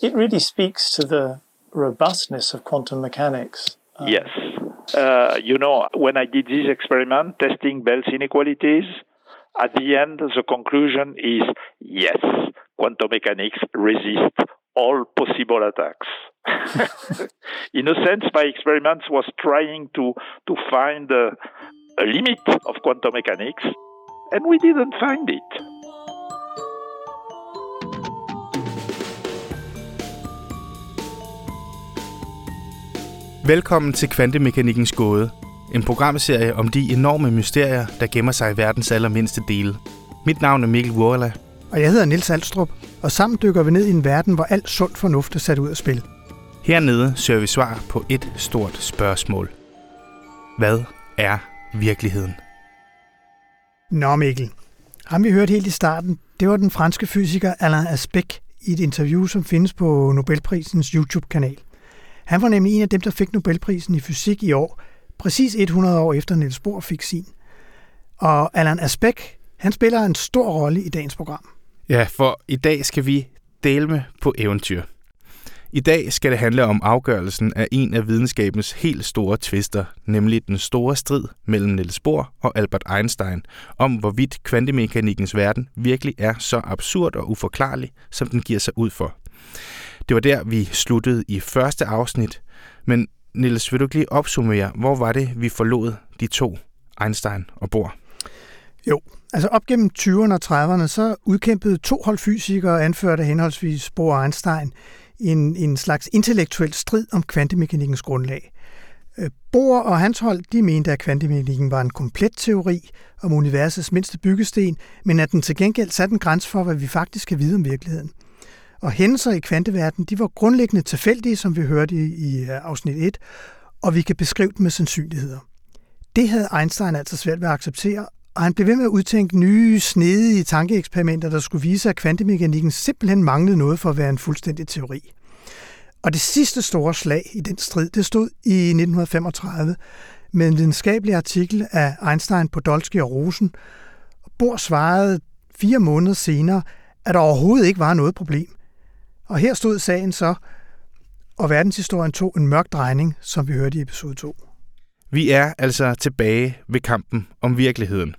it really speaks to the robustness of quantum mechanics. Um, yes. Uh, you know, when I did this experiment testing Bell's inequalities, at the end, the conclusion is yes, quantum mechanics resists all possible attacks. In a sense, my experiment was trying to, to find a, a limit of quantum mechanics, and we didn't find it. Velkommen til Kvantemekanikkens gåde. En programserie om de enorme mysterier, der gemmer sig i verdens allermindste dele. Mit navn er Mikkel Wurla. Og jeg hedder Nils Alstrup, og sammen dykker vi ned i en verden, hvor alt sund fornuft er sat ud af spil. Hernede søger vi svar på et stort spørgsmål. Hvad er virkeligheden? Nå Mikkel, ham vi hørte helt i starten, det var den franske fysiker Alain Aspect i et interview, som findes på Nobelprisens YouTube-kanal. Han var nemlig en af dem, der fik Nobelprisen i fysik i år, præcis 100 år efter Niels Bohr fik sin. Og Allan Aspect, han spiller en stor rolle i dagens program. Ja, for i dag skal vi dele med på eventyr. I dag skal det handle om afgørelsen af en af videnskabens helt store tvister, nemlig den store strid mellem Niels Bohr og Albert Einstein om, hvorvidt kvantemekanikkens verden virkelig er så absurd og uforklarlig, som den giver sig ud for. Det var der, vi sluttede i første afsnit. Men Niels, vil du lige opsummere, hvor var det, vi forlod de to, Einstein og Bohr? Jo, altså op gennem 20'erne og 30'erne, så udkæmpede to hold fysikere, anført af henholdsvis Bohr og Einstein, en, en slags intellektuel strid om kvantemekanikkens grundlag. Øh, Bohr og hans hold de mente, at kvantemekanikken var en komplet teori om universets mindste byggesten, men at den til gengæld satte en grænse for, hvad vi faktisk kan vide om virkeligheden. Og hændelser i kvanteverdenen, de var grundlæggende tilfældige, som vi hørte i, i øh, afsnit 1, og vi kan beskrive dem med sandsynligheder. Det havde Einstein altså svært ved at acceptere, og han blev ved med at udtænke nye, snedige tankeeksperimenter, der skulle vise, at kvantemekanikken simpelthen manglede noget for at være en fuldstændig teori. Og det sidste store slag i den strid, det stod i 1935 med en videnskabelig artikel af Einstein, Podolsky og Rosen. Bohr svarede fire måneder senere, at der overhovedet ikke var noget problem. Og her stod sagen så, og verdenshistorien tog en mørk drejning, som vi hørte i episode 2. Vi er altså tilbage ved kampen om virkeligheden.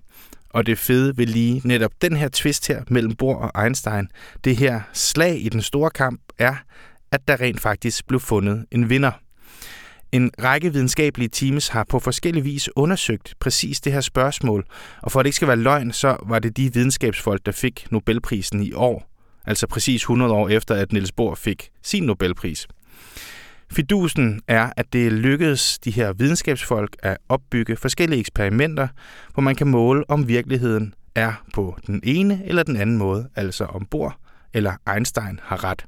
Og det fede ved lige netop den her twist her mellem Bohr og Einstein, det her slag i den store kamp, er, at der rent faktisk blev fundet en vinder. En række videnskabelige teams har på forskellig vis undersøgt præcis det her spørgsmål, og for at det ikke skal være løgn, så var det de videnskabsfolk, der fik Nobelprisen i år, altså præcis 100 år efter, at Niels Bohr fik sin Nobelpris. Fidusen er, at det lykkedes de her videnskabsfolk at opbygge forskellige eksperimenter, hvor man kan måle, om virkeligheden er på den ene eller den anden måde, altså om Bohr eller Einstein har ret.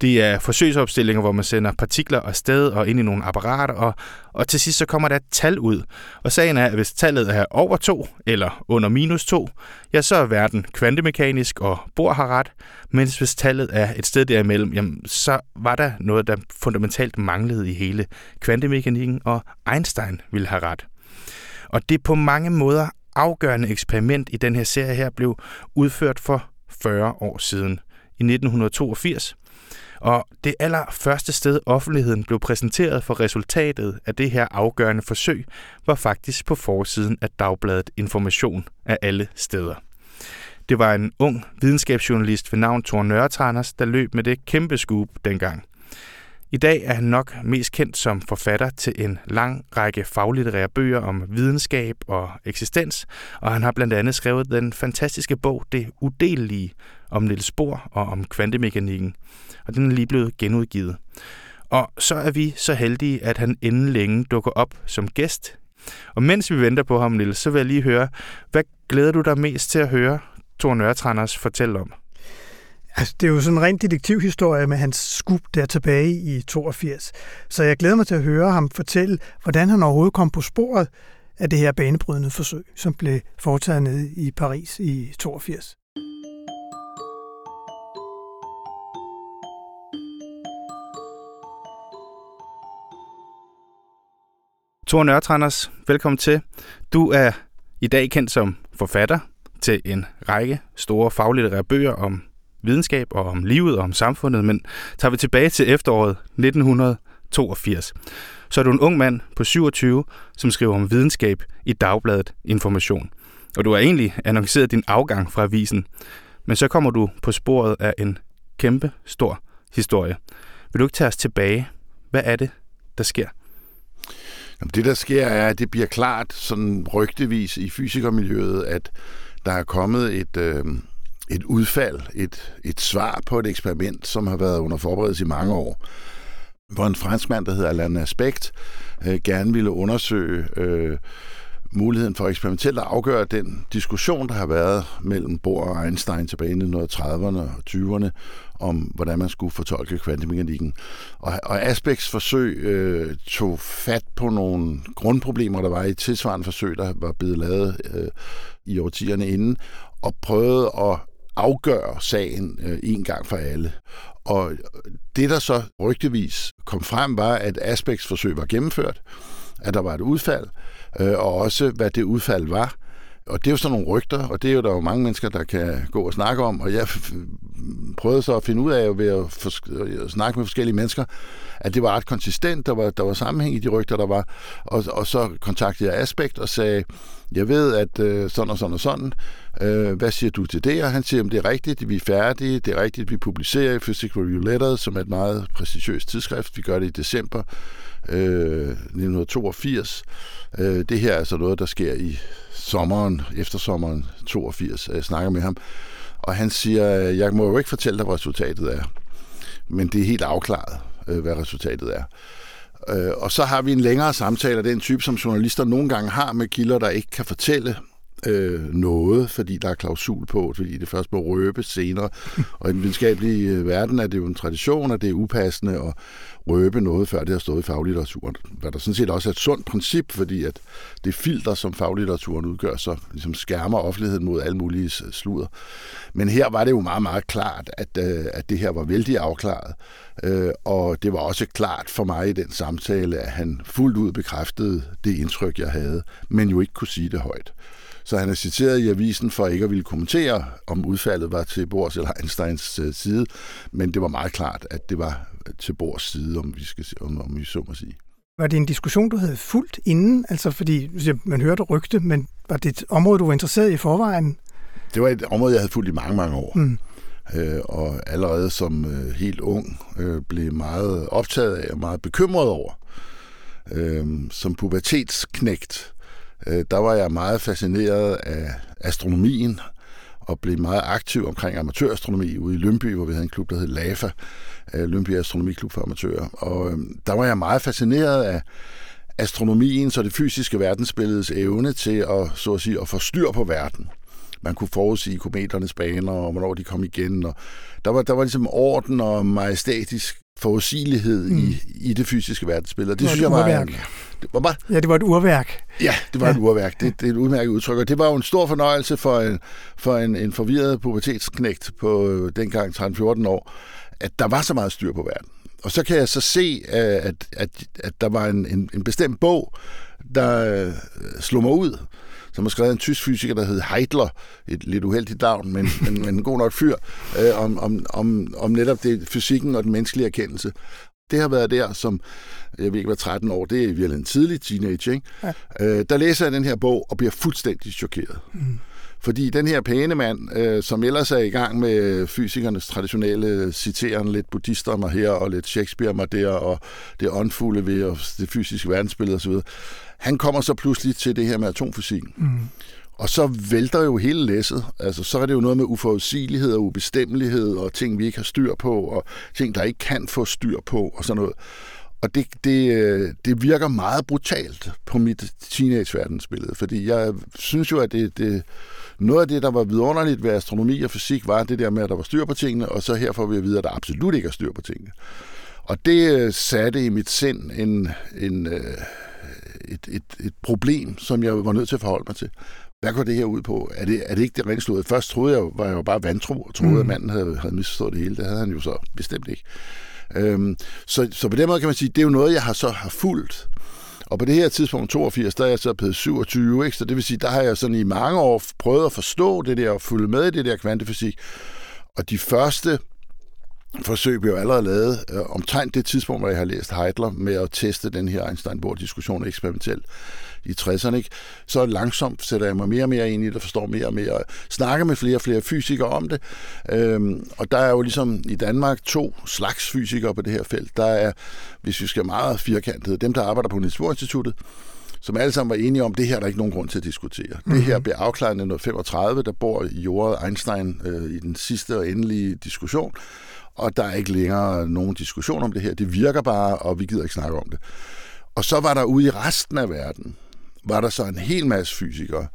Det er forsøgsopstillinger, hvor man sender partikler afsted og ind i nogle apparater, og, og til sidst så kommer der et tal ud. Og sagen er, at hvis tallet er over 2 eller under minus 2, ja, så er verden kvantemekanisk, og Bohr har ret. Mens hvis tallet er et sted derimellem, jamen, så var der noget, der fundamentalt manglede i hele kvantemekanikken, og Einstein ville have ret. Og det på mange måder afgørende eksperiment i den her serie her blev udført for 40 år siden. I 1982 og det allerførste sted, offentligheden blev præsenteret for resultatet af det her afgørende forsøg, var faktisk på forsiden af Dagbladet Information af alle steder. Det var en ung videnskabsjournalist ved navn Thor Nørretranders, der løb med det kæmpe scoop dengang. I dag er han nok mest kendt som forfatter til en lang række faglitterære bøger om videnskab og eksistens, og han har blandt andet skrevet den fantastiske bog Det Udelelige om Niels Bohr og om kvantemekanikken, og den er lige blevet genudgivet. Og så er vi så heldige, at han inden længe dukker op som gæst. Og mens vi venter på ham, Niels, så vil jeg lige høre, hvad glæder du dig mest til at høre Thor Nørretranders fortælle om? Altså, det er jo sådan en ren detektivhistorie med hans skub der tilbage i 82. Så jeg glæder mig til at høre ham fortælle, hvordan han overhovedet kom på sporet af det her banebrydende forsøg, som blev foretaget nede i Paris i 82. Thor Nørtranders, velkommen til. Du er i dag kendt som forfatter til en række store faglitterære bøger om videnskab og om livet og om samfundet, men tager vi tilbage til efteråret 1982, så er du en ung mand på 27, som skriver om videnskab i Dagbladet Information. Og du har egentlig annonceret din afgang fra avisen, men så kommer du på sporet af en kæmpe stor historie. Vil du ikke tage os tilbage? Hvad er det, der sker? Jamen, det, der sker, er, at det bliver klart sådan rygtevis i fysikermiljøet, at der er kommet et, øh, et udfald, et, et svar på et eksperiment, som har været under forberedelse i mange år, hvor en franskmand, der hedder Alain Aspect, øh, gerne ville undersøge øh, muligheden for eksperimentelt at afgøre den diskussion, der har været mellem Bohr og Einstein tilbage i 1930'erne og 20'erne, om hvordan man skulle fortolke kvantemekanikken. Og, og Aspects forsøg øh, tog fat på nogle grundproblemer, der var i et tilsvarende forsøg, der var blevet lavet øh, i årtierne inden, og prøvede at afgøre sagen øh, en gang for alle. Og det, der så rygtevis kom frem, var, at Aspects forsøg var gennemført, at der var et udfald, øh, og også hvad det udfald var. Og det er jo sådan nogle rygter, og det er jo der jo mange mennesker, der kan gå og snakke om, og jeg prøvede så at finde ud af ved at, øh, at snakke med forskellige mennesker, at det var ret konsistent, der var, der var sammenhæng i de rygter, der var, og, og så kontaktede jeg Aspekt og sagde, jeg ved, at øh, sådan og sådan og sådan, øh, hvad siger du til det? Og han siger, at det er rigtigt, vi er færdige, det er rigtigt, vi publicerer i Physical Review Letters, som er et meget prestigiøst tidsskrift, vi gør det i december øh, 1982. Øh, det her er altså noget, der sker i sommeren, efter sommeren 82. Jeg snakker med ham, og han siger, jeg må jo ikke fortælle dig, hvad resultatet er, men det er helt afklaret, øh, hvad resultatet er. Øh, og så har vi en længere samtale af den type, som journalister nogle gange har med kilder, der ikke kan fortælle øh, noget, fordi der er klausul på, fordi det først må røbe senere. Og i den videnskabelige øh, verden er det jo en tradition, at det er upassende at røbe noget, før det har stået i faglitteraturen. Hvad der sådan set også er et sundt princip, fordi at det filter, som faglitteraturen udgør, så ligesom skærmer offentligheden mod alle mulige sludder. Men her var det jo meget, meget klart, at, øh, at det her var vældig afklaret. Øh, og det var også klart for mig i den samtale, at han fuldt ud bekræftede det indtryk, jeg havde, men jo ikke kunne sige det højt. Så han er citeret i avisen for ikke at ville kommentere, om udfaldet var til Bors eller Einsteins øh, side, men det var meget klart, at det var til Bors side, om vi, skal, om, om vi så må sige. Var det en diskussion, du havde fulgt inden? Altså, fordi man hørte rygte, men var det et område, du var interesseret i forvejen? Det var et område, jeg havde fulgt i mange, mange år. Mm. Øh, og allerede som øh, helt ung øh, blev meget optaget af og meget bekymret over. Øh, som pubertetsknægt øh, der var jeg meget fascineret af astronomien, og blev meget aktiv omkring amatørastronomi ude i Lønby, hvor vi havde en klub, der hed LAFA, øh, Lønby Astronomiklub for Amatører. Og øh, der var jeg meget fascineret af astronomien, så det fysiske verdensbilledes evne til at, så at sige, at få styr på verden. Man kunne forudsige kometernes baner, og hvornår de kom igen. Og der, var, der var ligesom orden og majestætisk forudsigelighed mm. i, i det fysiske verdensbillede. Det, det synes jeg var... En, det var bare, ja, det var et urværk. Ja, det var ja. et urværk. Det, det er et udmærket udtryk, og det var jo en stor fornøjelse for en, for en, en forvirret pubertetsknægt på øh, dengang 13-14 år, at der var så meget styr på verden. Og så kan jeg så se, øh, at, at, at der var en, en, en bestemt bog, der øh, slog mig ud, som har skrevet en tysk fysiker, der hed Heidler, et lidt uheldigt navn, men, men, men en god nok fyr, øh, om, om, om, om netop det, fysikken og den menneskelige erkendelse. Det har været der, som, jeg ved ikke, hvad 13 år, det er virkelig en tidlig teenage, ikke? Ja. Øh, der læser jeg den her bog og bliver fuldstændig chokeret. Mm. Fordi den her pæne mand, øh, som ellers er i gang med fysikernes traditionelle citeren, lidt buddhister mig her, og lidt Shakespeare mig der, og det åndfulde ved og det fysiske verdensbillede osv., han kommer så pludselig til det her med atomfysikken. Mm. Og så vælter jo hele læsset. Altså, så er det jo noget med uforudsigelighed og ubestemmelighed, og ting, vi ikke har styr på, og ting, der ikke kan få styr på, og sådan noget. Og det, det, det virker meget brutalt på mit teenage-verdensbillede, fordi jeg synes jo, at det, det, noget af det, der var vidunderligt ved astronomi og fysik, var det der med, at der var styr på tingene, og så her får vi at vide, at der absolut ikke er styr på tingene. Og det øh, satte i mit sind en, en, øh, et, et, et problem, som jeg var nødt til at forholde mig til. Hvad går det her ud på? Er det, er det ikke det rent slået? Først troede jeg, var jeg jo bare vantro, og troede, mm. at manden havde, havde misforstået det hele. Det havde han jo så bestemt ikke. Øhm, så, så på den måde kan man sige, det er jo noget, jeg har så har fulgt. Og på det her tidspunkt, 82, der er jeg så blevet 27, ikke? så det vil sige, der har jeg sådan i mange år prøvet at forstå det der, og følge med i det der kvantefysik. Og de første forsøg blev allerede lavet øh, omtrent det tidspunkt, hvor jeg har læst Heidler med at teste den her Einstein-Bohr-diskussion eksperimentelt i 60'erne. Ikke? Så langsomt sætter jeg mig mere og mere ind i det, forstår mere og mere, snakker med flere og flere fysikere om det. Øhm, og der er jo ligesom i Danmark to slags fysikere på det her felt. Der er, hvis vi skal meget firkantet, dem, der arbejder på Niels Instituttet, som alle sammen var enige om, det her er der ikke nogen grund til at diskutere. Mm-hmm. Det her bliver afklaret i 1935, der bor i jordet Einstein øh, i den sidste og endelige diskussion, og der er ikke længere nogen diskussion om det her. Det virker bare, og vi gider ikke snakke om det. Og så var der ude i resten af verden, var der så en hel masse fysikere,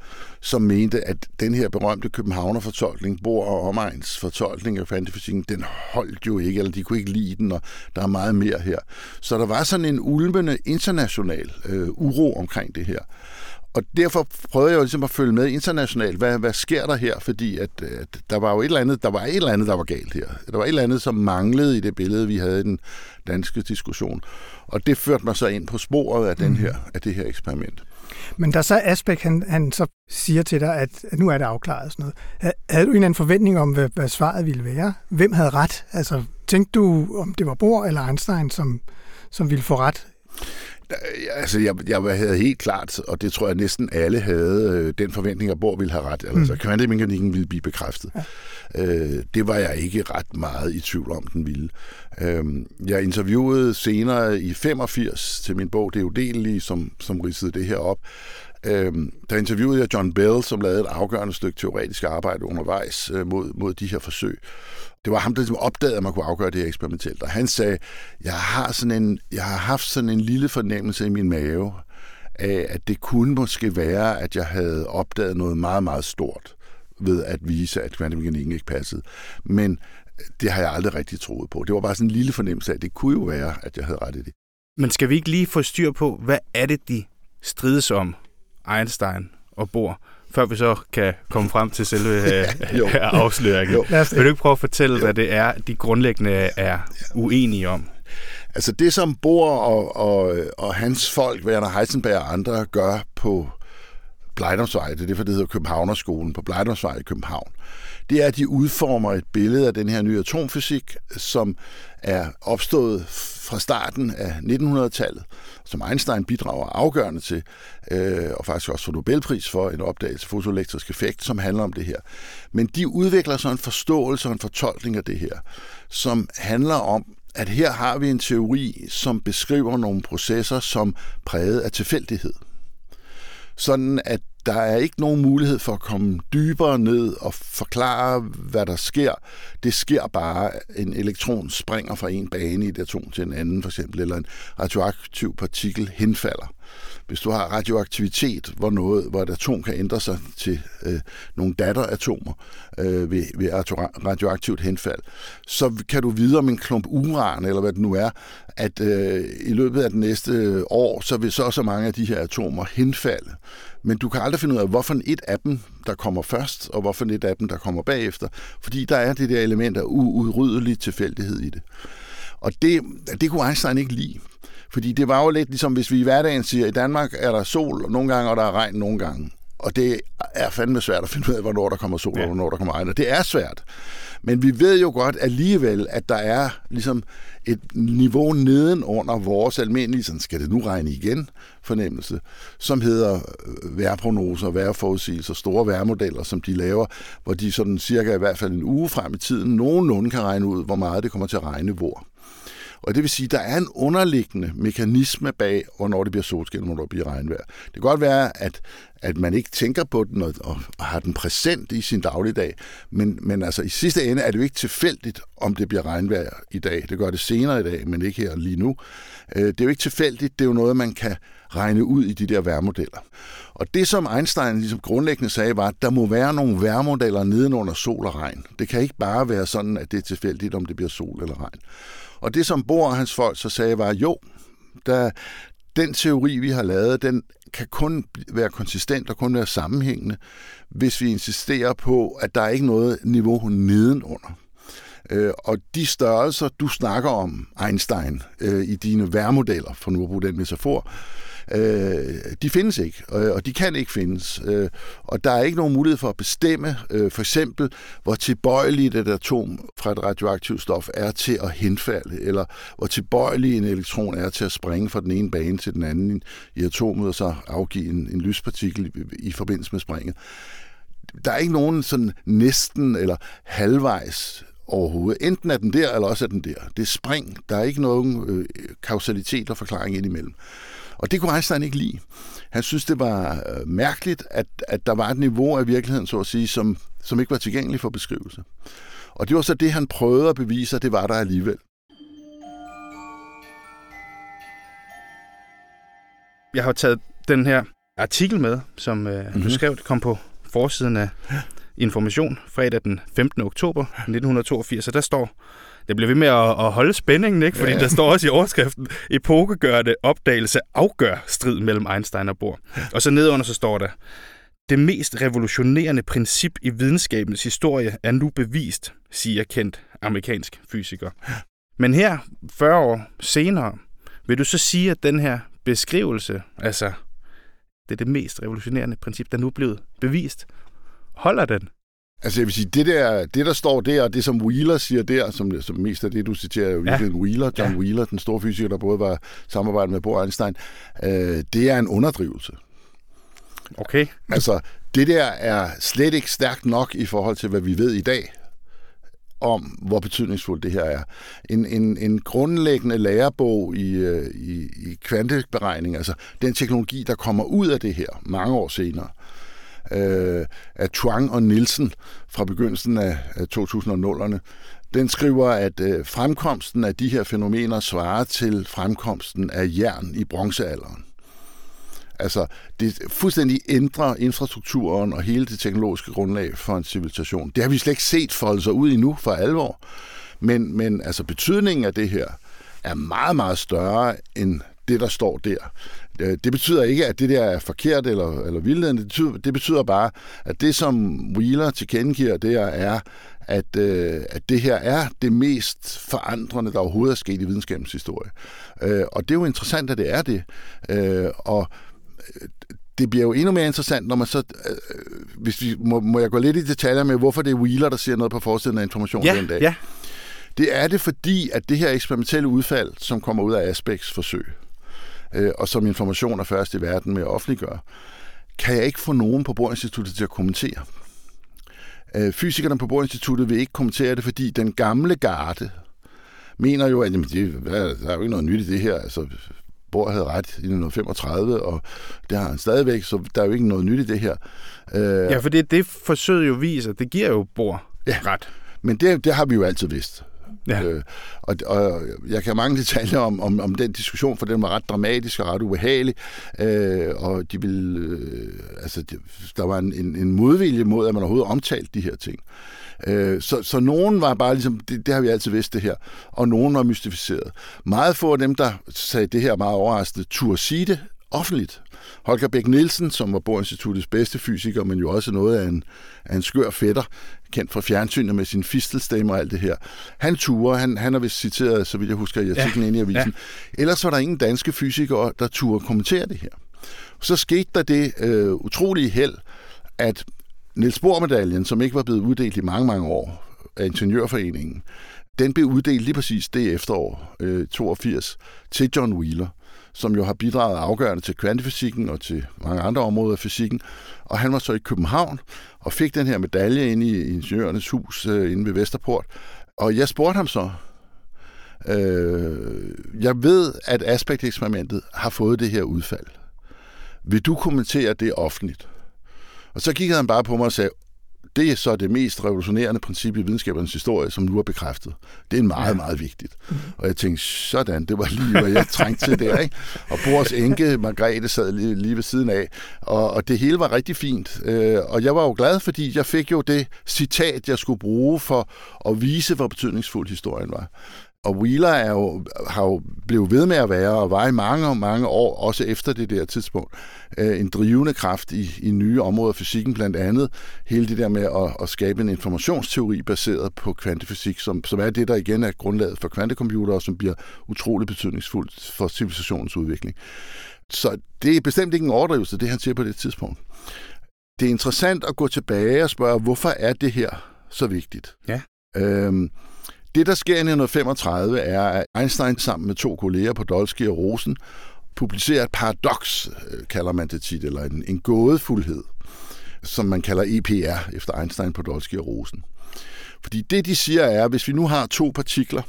som mente, at den her berømte Københavner-fortolkning, Bohr og Omegns fortolkning af kvantefysikken, den holdt jo ikke, eller de kunne ikke lide den, og der er meget mere her. Så der var sådan en ulmende international øh, uro omkring det her. Og derfor prøvede jeg jo ligesom at følge med internationalt. Hvad, hvad sker der her? Fordi at, at der var jo et eller, andet, der var et eller andet, der var galt her. Der var et eller andet, som manglede i det billede, vi havde i den danske diskussion. Og det førte mig så ind på sporet af, den her, af det her eksperiment. Men der er så Asbæk, han, han så siger til dig, at, at nu er det afklaret sådan noget. Havde du en eller anden forventning om, hvad, hvad svaret ville være? Hvem havde ret? Altså, tænkte du, om det var Bohr eller Einstein, som, som ville få ret? Altså, jeg, jeg havde helt klart, og det tror jeg næsten alle havde, øh, den forventning, at Bohr ville have ret. Altså, mm. kvantemekanikken ville blive bekræftet. Ja. Øh, det var jeg ikke ret meget i tvivl om, den ville. Øh, jeg interviewede senere i 85 til min bog Det er udelelige, som, som ridsede det her op. Øh, der interviewede jeg John Bell, som lavede et afgørende stykke teoretisk arbejde undervejs øh, mod, mod de her forsøg. Det var ham, der ligesom opdagede, at man kunne afgøre det her eksperimentelt. Og han sagde, jeg har, sådan en, jeg har haft sådan en lille fornemmelse i min mave af, at det kunne måske være, at jeg havde opdaget noget meget, meget stort ved at vise, at kvantemekanikken ikke passede. Men øh, det har jeg aldrig rigtig troet på. Det var bare sådan en lille fornemmelse af, at det kunne jo være, at jeg havde ret i det. Men skal vi ikke lige få styr på, hvad er det, de strides om, Einstein og Bohr? før vi så kan komme frem til selve øh, afsløringen. Jo. Vil du ikke prøve at fortælle, jo. hvad det er, de grundlæggende er uenige om? Altså det, som Bohr og, og, og hans folk, Werner Heisenberg og andre, gør på Blejdomsvej, det er det, for det hedder Københavnerskolen, på Blejdomsvej i København, det er, at de udformer et billede af den her nye atomfysik, som er opstået fra starten af 1900-tallet, som Einstein bidrager afgørende til, øh, og faktisk også får Nobelpris for en opdagelse af fotoelektrisk effekt, som handler om det her. Men de udvikler så en forståelse og en fortolkning af det her, som handler om, at her har vi en teori, som beskriver nogle processer som præget af tilfældighed. Sådan at der er ikke nogen mulighed for at komme dybere ned og forklare, hvad der sker. Det sker bare, en elektron springer fra en bane i et atom til en anden, for eksempel, eller en radioaktiv partikel henfalder. Hvis du har radioaktivitet, hvor, noget, hvor et atom kan ændre sig til øh, nogle datteratomer øh, ved, ved radioaktivt henfald, så kan du vide om en klump uran, eller hvad det nu er, at øh, i løbet af det næste år, så vil så så mange af de her atomer henfalde. Men du kan aldrig finde ud af, hvorfor et af dem, der kommer først, og hvorfor et af dem, der kommer bagefter. Fordi der er det der element af uudryddelig tilfældighed i det. Og det, det kunne Einstein ikke lide. Fordi det var jo lidt ligesom, hvis vi i hverdagen siger, at i Danmark er der sol nogle gange, og der er regn nogle gange. Og det er fandme svært at finde ud af, hvornår der kommer sol, ja. og hvornår der kommer regn. Og det er svært. Men vi ved jo godt alligevel, at der er ligesom et niveau nedenunder vores almindelige, sådan skal det nu regne igen, fornemmelse, som hedder øh, vejrprognoser, vejrforudsigelser, store vejrmodeller, som de laver, hvor de sådan cirka i hvert fald en uge frem i tiden nogenlunde kan regne ud, hvor meget det kommer til at regne hvor. Og det vil sige, at der er en underliggende mekanisme bag, hvornår det bliver solskin, og hvornår det bliver regnvejr. Det kan godt være, at, at man ikke tænker på den og, og har den præsent i sin dagligdag, men, men altså i sidste ende er det jo ikke tilfældigt, om det bliver regnvejr i dag. Det gør det senere i dag, men ikke her lige nu. Øh, det er jo ikke tilfældigt, det er jo noget, man kan regne ud i de der værmodeller. Og det, som Einstein ligesom grundlæggende sagde, var, at der må være nogle værmodeller nedenunder sol og regn. Det kan ikke bare være sådan, at det er tilfældigt, om det bliver sol eller regn. Og det, som Bohr og hans folk så sagde, var, jo, der, den teori, vi har lavet, den kan kun være konsistent og kun være sammenhængende, hvis vi insisterer på, at der er ikke noget niveau nedenunder. Øh, og de størrelser, du snakker om, Einstein, øh, i dine værmodeller, for nu at bruge den metafor, øh, Øh, de findes ikke, og de kan ikke findes. Øh, og der er ikke nogen mulighed for at bestemme, øh, for eksempel, hvor tilbøjeligt et atom fra et radioaktivt stof er til at henfalde, eller hvor tilbøjelig en elektron er til at springe fra den ene bane til den anden i atomet, og så afgive en, en lyspartikel i, i forbindelse med springet. Der er ikke nogen sådan næsten eller halvvejs overhovedet. Enten er den der, eller også er den der. Det er spring. Der er ikke nogen øh, kausalitet og forklaring indimellem. Og det kunne Einstein ikke lide. Han synes, det var øh, mærkeligt, at, at der var et niveau af virkeligheden, så at sige, som, som ikke var tilgængelig for beskrivelse. Og det var så det, han prøvede at bevise, at det var der alligevel. Jeg har taget den her artikel med, som øh, mm-hmm. du mhm. skrev, det kom på forsiden af Information fredag den 15. oktober 1982, og der står, det bliver ved med at, at holde spændingen, ikke? fordi ja. der står også i overskriften, epokegørende opdagelse afgør strid mellem Einstein og Bohr. Og så nedunder så står der, det mest revolutionerende princip i videnskabens historie er nu bevist, siger kendt amerikansk fysiker. Men her, 40 år senere, vil du så sige, at den her beskrivelse, altså det er det mest revolutionerende princip, der nu er blevet bevist, holder den? Altså jeg vil sige, det der, det der står der, og det som Wheeler siger der, som, som mest af det, du citerer, jo ja. Wheeler, John ja. Wheeler, den store fysiker, der både var samarbejdet med Bohr Einstein, øh, det er en underdrivelse. Okay. Altså, det der er slet ikke stærkt nok i forhold til, hvad vi ved i dag om, hvor betydningsfuldt det her er. En, en, en grundlæggende lærebog i, øh, i, i kvanteberegning, altså den teknologi, der kommer ud af det her mange år senere, øh, af Chuang og Nielsen fra begyndelsen af, 2000'erne. Den skriver, at øh, fremkomsten af de her fænomener svarer til fremkomsten af jern i bronzealderen. Altså, det fuldstændig ændrer infrastrukturen og hele det teknologiske grundlag for en civilisation. Det har vi slet ikke set folde sig ud endnu for alvor. Men, men altså, betydningen af det her er meget, meget større end det, der står der. Øh, det betyder ikke, at det der er forkert eller, eller vildledende. Det betyder, det betyder bare, at det, som Wheeler tilkendegiver, det er, at, øh, at det her er det mest forandrende, der overhovedet er sket i videnskabens historie. Øh, og det er jo interessant, at det er det. Øh, og øh, det bliver jo endnu mere interessant, når man så... Øh, hvis vi, må, må jeg gå lidt i detaljer med, hvorfor det er Wheeler, der siger noget på forsiden af information ja, den dag? Ja, Det er det, fordi at det her eksperimentelle udfald, som kommer ud af Aspects forsøg, øh, og som information er først i verden med at offentliggøre, kan jeg ikke få nogen på Borinstituttet til at kommentere. Øh, fysikerne på Borinstituttet vil ikke kommentere det, fordi den gamle garde mener jo, at jamen, det, der er jo ikke noget nyt i det her. Altså, Bohr havde ret i 1935, og det har han stadigvæk, så der er jo ikke noget nyt i det her. Øh, ja, for det, det forsøget jo viser, det giver jo Bohr ja, ret. Men det, det har vi jo altid vidst. Ja. Øh, og, og jeg kan mange detaljer om, om, om den diskussion, for den var ret dramatisk og ret ubehagelig. Øh, og de ville, øh, altså, der var en, en, en modvilje mod, at man overhovedet omtalte de her ting. Øh, så, så nogen var bare ligesom, det, det har vi altid vidst det her, og nogen var mystificeret. Meget få af dem, der sagde det her meget overraskende, turde sige det offentligt. Holger Bæk Nielsen, som var Borinstituttets bedste fysiker, men jo også noget af en, af en skør fætter, kendt fra fjernsynet med sin fistelstemme og alt det her. Han turer, han, han har vist citeret, så vidt jeg husker, i artiklen ja. inde i avisen. Ja. Ellers var der ingen danske fysikere, der turde kommentere det her. Så skete der det øh, utrolige held, at Niels Bohr-medaljen, som ikke var blevet uddelt i mange, mange år af Ingeniørforeningen, den blev uddelt lige præcis det efterår, øh, 82, til John Wheeler som jo har bidraget afgørende til kvantefysikken og til mange andre områder af fysikken. Og han var så i København og fik den her medalje inde i Ingeniørernes Hus øh, inde ved Vesterport. Og jeg spurgte ham så, øh, jeg ved, at aspekteksperimentet har fået det her udfald. Vil du kommentere det offentligt? Og så kiggede han bare på mig og sagde, det er så det mest revolutionerende princip i videnskabernes historie, som nu er bekræftet. Det er meget, ja. meget vigtigt. Og jeg tænkte, sådan, det var lige, hvad jeg trængte til der. Ikke? Og Bors enke, Margrethe, sad lige, lige ved siden af, og, og det hele var rigtig fint. Øh, og jeg var jo glad, fordi jeg fik jo det citat, jeg skulle bruge for at vise, hvor betydningsfuld historien var. Og Wheeler er jo, har jo blevet ved med at være, og var i mange, mange år, også efter det der tidspunkt, øh, en drivende kraft i, i nye områder af fysikken, blandt andet hele det der med at, at skabe en informationsteori baseret på kvantefysik, som, som er det, der igen er grundlaget for kvantecomputere, og som bliver utrolig betydningsfuldt for civilisationens udvikling. Så det er bestemt ikke en overdrivelse, det han siger på det tidspunkt. Det er interessant at gå tilbage og spørge, hvorfor er det her så vigtigt? Ja. Øhm, det, der sker i 1935, er, at Einstein sammen med to kolleger, Podolsky og Rosen, publicerer et paradoks, øh, kalder man det tit, eller en, en gådefuldhed, som man kalder EPR, efter Einstein, Podolsky og Rosen. Fordi det, de siger, er, at hvis vi nu har to partikler,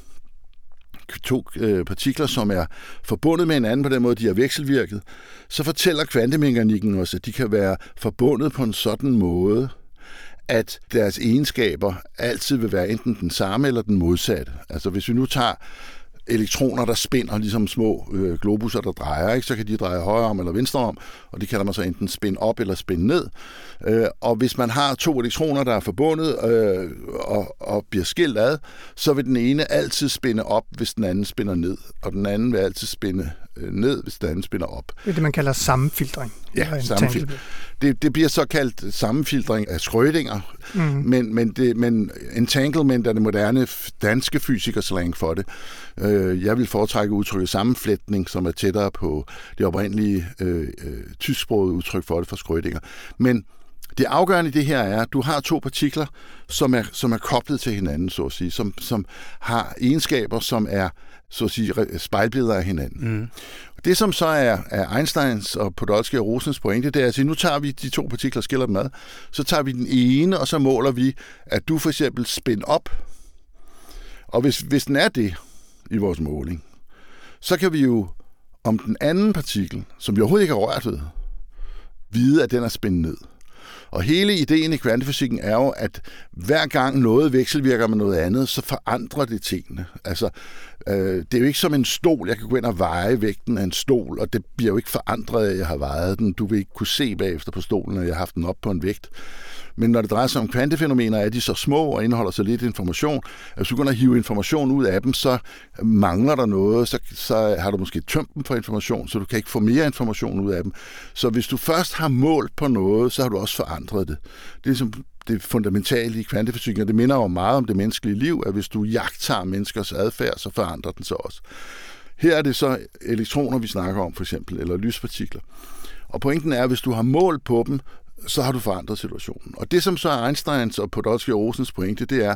to øh, partikler, som er forbundet med hinanden på den måde, de har vekselvirket, så fortæller kvantemekanikken os, at de kan være forbundet på en sådan måde, at deres egenskaber altid vil være enten den samme eller den modsatte. Altså hvis vi nu tager elektroner, der spinder, ligesom små øh, globusser, der drejer, ikke? så kan de dreje højre om eller venstre om, og det kalder man så enten spin op eller spin ned. Øh, og hvis man har to elektroner, der er forbundet øh, og, og bliver skilt ad, så vil den ene altid spinde op, hvis den anden spinner ned, og den anden vil altid spinde ned, hvis den anden spinner op. Det er det, man kalder sammenfiltring. Ja, sammenfiltring. Det, det bliver så kaldt sammenfiltring af Schrödinger, mm. men, men, det, men entanglement er det moderne danske fysikerslang for det. Øh, jeg vil foretrække udtrykket sammenflætning, som er tættere på det oprindelige øh, øh, tysksprogede udtryk for det fra Schrödinger. Men det afgørende i det her er, at du har to partikler, som er, som er koblet til hinanden, så at sige, som, som har egenskaber, som er så at sige, spejlbilleder af hinanden. Mm. Det, som så er, er Einsteins og Podolsky og Rosens pointe, det er at sige, nu tager vi de to partikler skiller dem ad, så tager vi den ene, og så måler vi, at du for eksempel spænder op. Og hvis, hvis den er det i vores måling, så kan vi jo om den anden partikel, som vi overhovedet ikke har rørt ved, vide, at den er spændt ned. Og hele ideen i kvantefysikken er jo, at hver gang noget vekselvirker med noget andet, så forandrer det tingene. Altså, øh, det er jo ikke som en stol. Jeg kan gå ind og veje vægten af en stol, og det bliver jo ikke forandret at jeg har vejet den. Du vil ikke kunne se bagefter på stolen, når jeg har haft den op på en vægt. Men når det drejer sig om kvantefænomener, er de så små og indeholder så lidt information, at hvis du begynder at hive information ud af dem, så mangler der noget, så, så har du måske tømt dem for information, så du kan ikke få mere information ud af dem. Så hvis du først har målt på noget, så har du også forandret det. Det er ligesom det fundamentale i kvantefysikken, og det minder jo meget om det menneskelige liv, at hvis du jagter menneskers adfærd, så forandrer den sig også. Her er det så elektroner, vi snakker om for eksempel, eller lyspartikler. Og pointen er, at hvis du har mål på dem, så har du forandret situationen. Og det, som så er Einsteins og Podolsky og Rosens pointe, det er,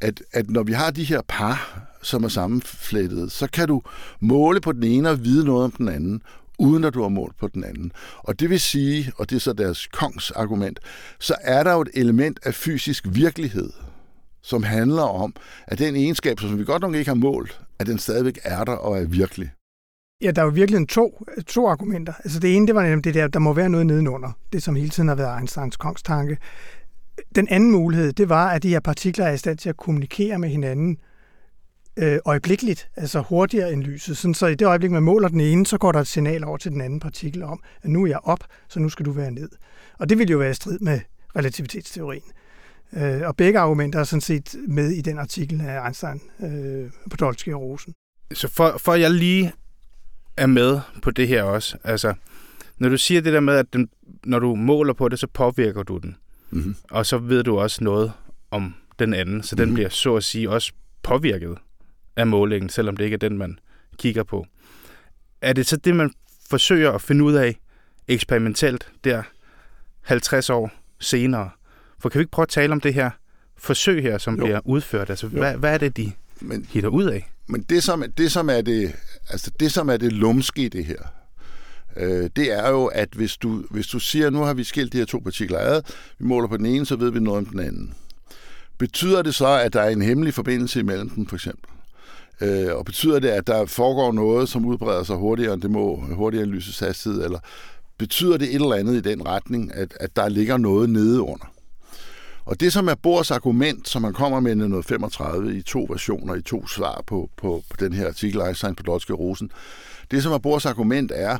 at, at når vi har de her par, som er sammenflettet, så kan du måle på den ene og vide noget om den anden, uden at du har målt på den anden. Og det vil sige, og det er så deres kongs argument, så er der jo et element af fysisk virkelighed, som handler om, at den egenskab, som vi godt nok ikke har målt, at den stadigvæk er der og er virkelig. Ja, der er jo virkelig to, to argumenter. Altså det ene, det var nemlig det der, der må være noget nedenunder. Det, som hele tiden har været Einsteins kongstanke. Den anden mulighed, det var, at de her partikler er i stand til at kommunikere med hinanden øh, øjeblikkeligt, altså hurtigere end lyset. Sådan, så i det øjeblik, man måler den ene, så går der et signal over til den anden partikel om, at nu er jeg op, så nu skal du være ned. Og det vil jo være i strid med relativitetsteorien. Øh, og begge argumenter er sådan set med i den artikel af Einstein, øh, Podolsky og Rosen. Så for, for jeg lige er med på det her også. Altså, når du siger det der med, at den, når du måler på det, så påvirker du den. Mm-hmm. Og så ved du også noget om den anden, så den mm-hmm. bliver så at sige også påvirket af målingen, selvom det ikke er den, man kigger på. Er det så det, man forsøger at finde ud af eksperimentelt der 50 år senere? For kan vi ikke prøve at tale om det her forsøg her, som jo. bliver udført? Altså, hvad, hvad er det, de men, hitter ud af? Men det som, det, som er det, altså det, som er det lumske i det her, øh, det er jo, at hvis du, hvis du siger, nu har vi skilt de her to partikler ad, vi måler på den ene, så ved vi noget om den anden. Betyder det så, at der er en hemmelig forbindelse imellem dem, for eksempel? Øh, og betyder det, at der foregår noget, som udbreder sig hurtigere end det må, hurtigere end lysets hastighed, eller betyder det et eller andet i den retning, at, at der ligger noget nede under? Og det, som er Bors argument, som han kommer med i 35 i to versioner, i to svar på, på, på den her artikel, Einstein på Lodske Rosen, det, som er Bors argument, er,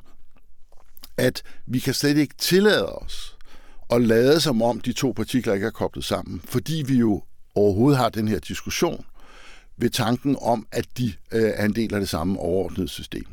at vi kan slet ikke tillade os at lade som om de to partikler ikke er koblet sammen, fordi vi jo overhovedet har den her diskussion ved tanken om, at de øh, er en del af det samme overordnede system.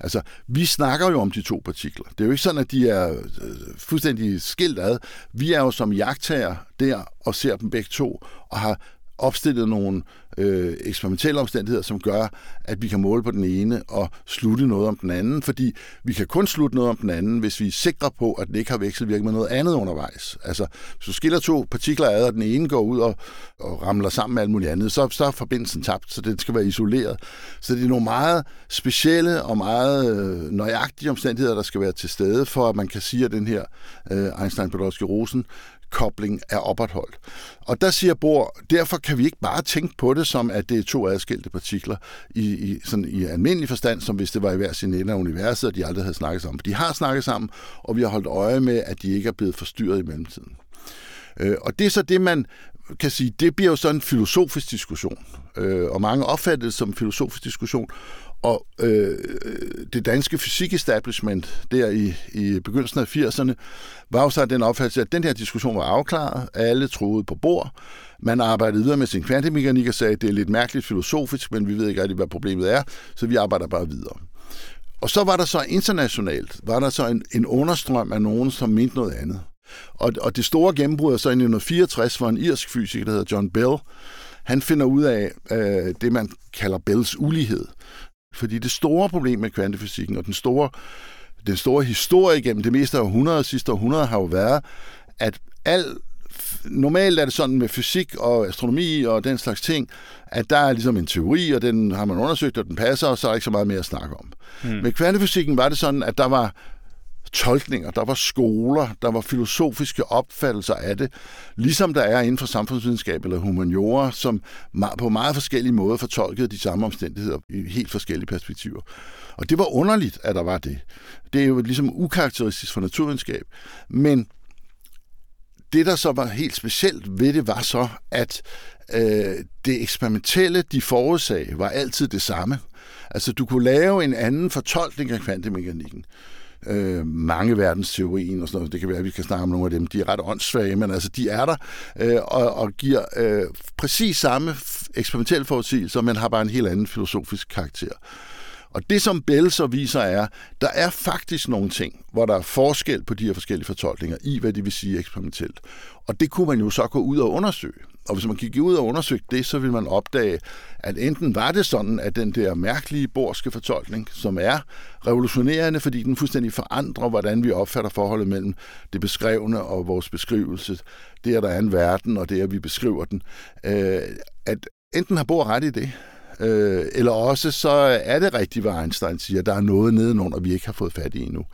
Altså, vi snakker jo om de to partikler. Det er jo ikke sådan, at de er øh, fuldstændig skilt ad. Vi er jo som jagttager der og ser dem begge to, og har opstillet nogle øh, eksperimentelle omstændigheder, som gør, at vi kan måle på den ene og slutte noget om den anden, fordi vi kan kun slutte noget om den anden, hvis vi er sikre på, at den ikke har vekselvirket med noget andet undervejs. Altså, hvis du skiller to partikler ad, og den ene går ud og, og ramler sammen med alt muligt andet, så, så er forbindelsen tabt, så den skal være isoleret. Så det er nogle meget specielle og meget øh, nøjagtige omstændigheder, der skal være til stede, for at man kan sige, at den her øh, Einstein-Podolsky-Rosen kobling er opretholdt. Og der siger Bohr, derfor kan vi ikke bare tænke på det som, at det er to adskilte partikler i, i, sådan i almindelig forstand, som hvis det var i hver sin ende af universet, og de aldrig havde snakket sammen. De har snakket sammen, og vi har holdt øje med, at de ikke er blevet forstyrret i mellemtiden. Øh, og det er så det, man kan sige, det bliver jo sådan en filosofisk diskussion, øh, og mange opfatter det som en filosofisk diskussion, og øh, det danske fysik-establishment der i, i begyndelsen af 80'erne var jo så den opfattelse, at den her diskussion var afklaret. Alle troede på bord. Man arbejdede videre med sin kvantemekanik og sagde, at det er lidt mærkeligt filosofisk, men vi ved ikke rigtig, hvad problemet er, så vi arbejder bare videre. Og så var der så internationalt, var der så en, en understrøm af nogen, som mente noget andet. Og, og det store gennembrud er så i 1964, for en irsk fysiker, der hedder John Bell, han finder ud af øh, det, man kalder Bells ulighed. Fordi det store problem med kvantefysikken, og den store, den store historie gennem det meste af århundrede, sidste århundrede, har jo været, at al normalt er det sådan med fysik og astronomi og den slags ting, at der er ligesom en teori, og den har man undersøgt, og den passer, og så er der ikke så meget mere at snakke om. Mm. Med kvantefysikken var det sådan, at der var tolkninger, der var skoler, der var filosofiske opfattelser af det, ligesom der er inden for samfundsvidenskab eller humaniora, som på meget forskellige måder fortolkede de samme omstændigheder i helt forskellige perspektiver. Og det var underligt, at der var det. Det er jo ligesom ukarakteristisk for naturvidenskab. Men det, der så var helt specielt ved det, var så, at øh, det eksperimentelle, de forudsag, var altid det samme. Altså, du kunne lave en anden fortolkning af kvantemekanikken øh, mange verdensteorien og sådan noget. Det kan være, at vi kan snakke om nogle af dem. De er ret åndssvage, men altså, de er der øh, og, og giver øh, præcis samme eksperimentelle forudsigelser, men har bare en helt anden filosofisk karakter. Og det, som Bell så viser, er, der er faktisk nogle ting, hvor der er forskel på de her forskellige fortolkninger i, hvad det vil sige eksperimentelt. Og det kunne man jo så gå ud og undersøge. Og hvis man gik ud og undersøgte det, så ville man opdage, at enten var det sådan, at den der mærkelige borske fortolkning, som er revolutionerende, fordi den fuldstændig forandrer, hvordan vi opfatter forholdet mellem det beskrevne og vores beskrivelse, det er, der er en verden, og det er, at vi beskriver den, øh, at enten har Bohr ret i det, øh, eller også så er det rigtigt, hvad Einstein siger, der er noget nedenunder, vi ikke har fået fat i endnu.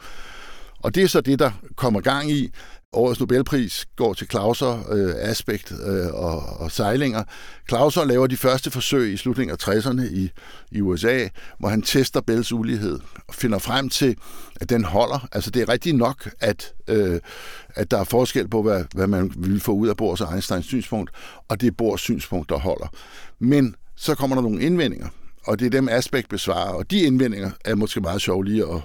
Og det er så det, der kommer gang i. Årets Nobelpris går til Clauser, øh, Aspekt øh, og, og Sejlinger. Clauser laver de første forsøg i slutningen af 60'erne i, i USA, hvor han tester Bells ulighed og finder frem til, at den holder. Altså det er rigtigt nok, at, øh, at der er forskel på, hvad, hvad man vil få ud af Bohrs og Einsteins synspunkt, og det er Bohrs synspunkt, der holder. Men så kommer der nogle indvendinger, og det er dem Aspekt besvarer, og de indvendinger er måske meget sjove lige at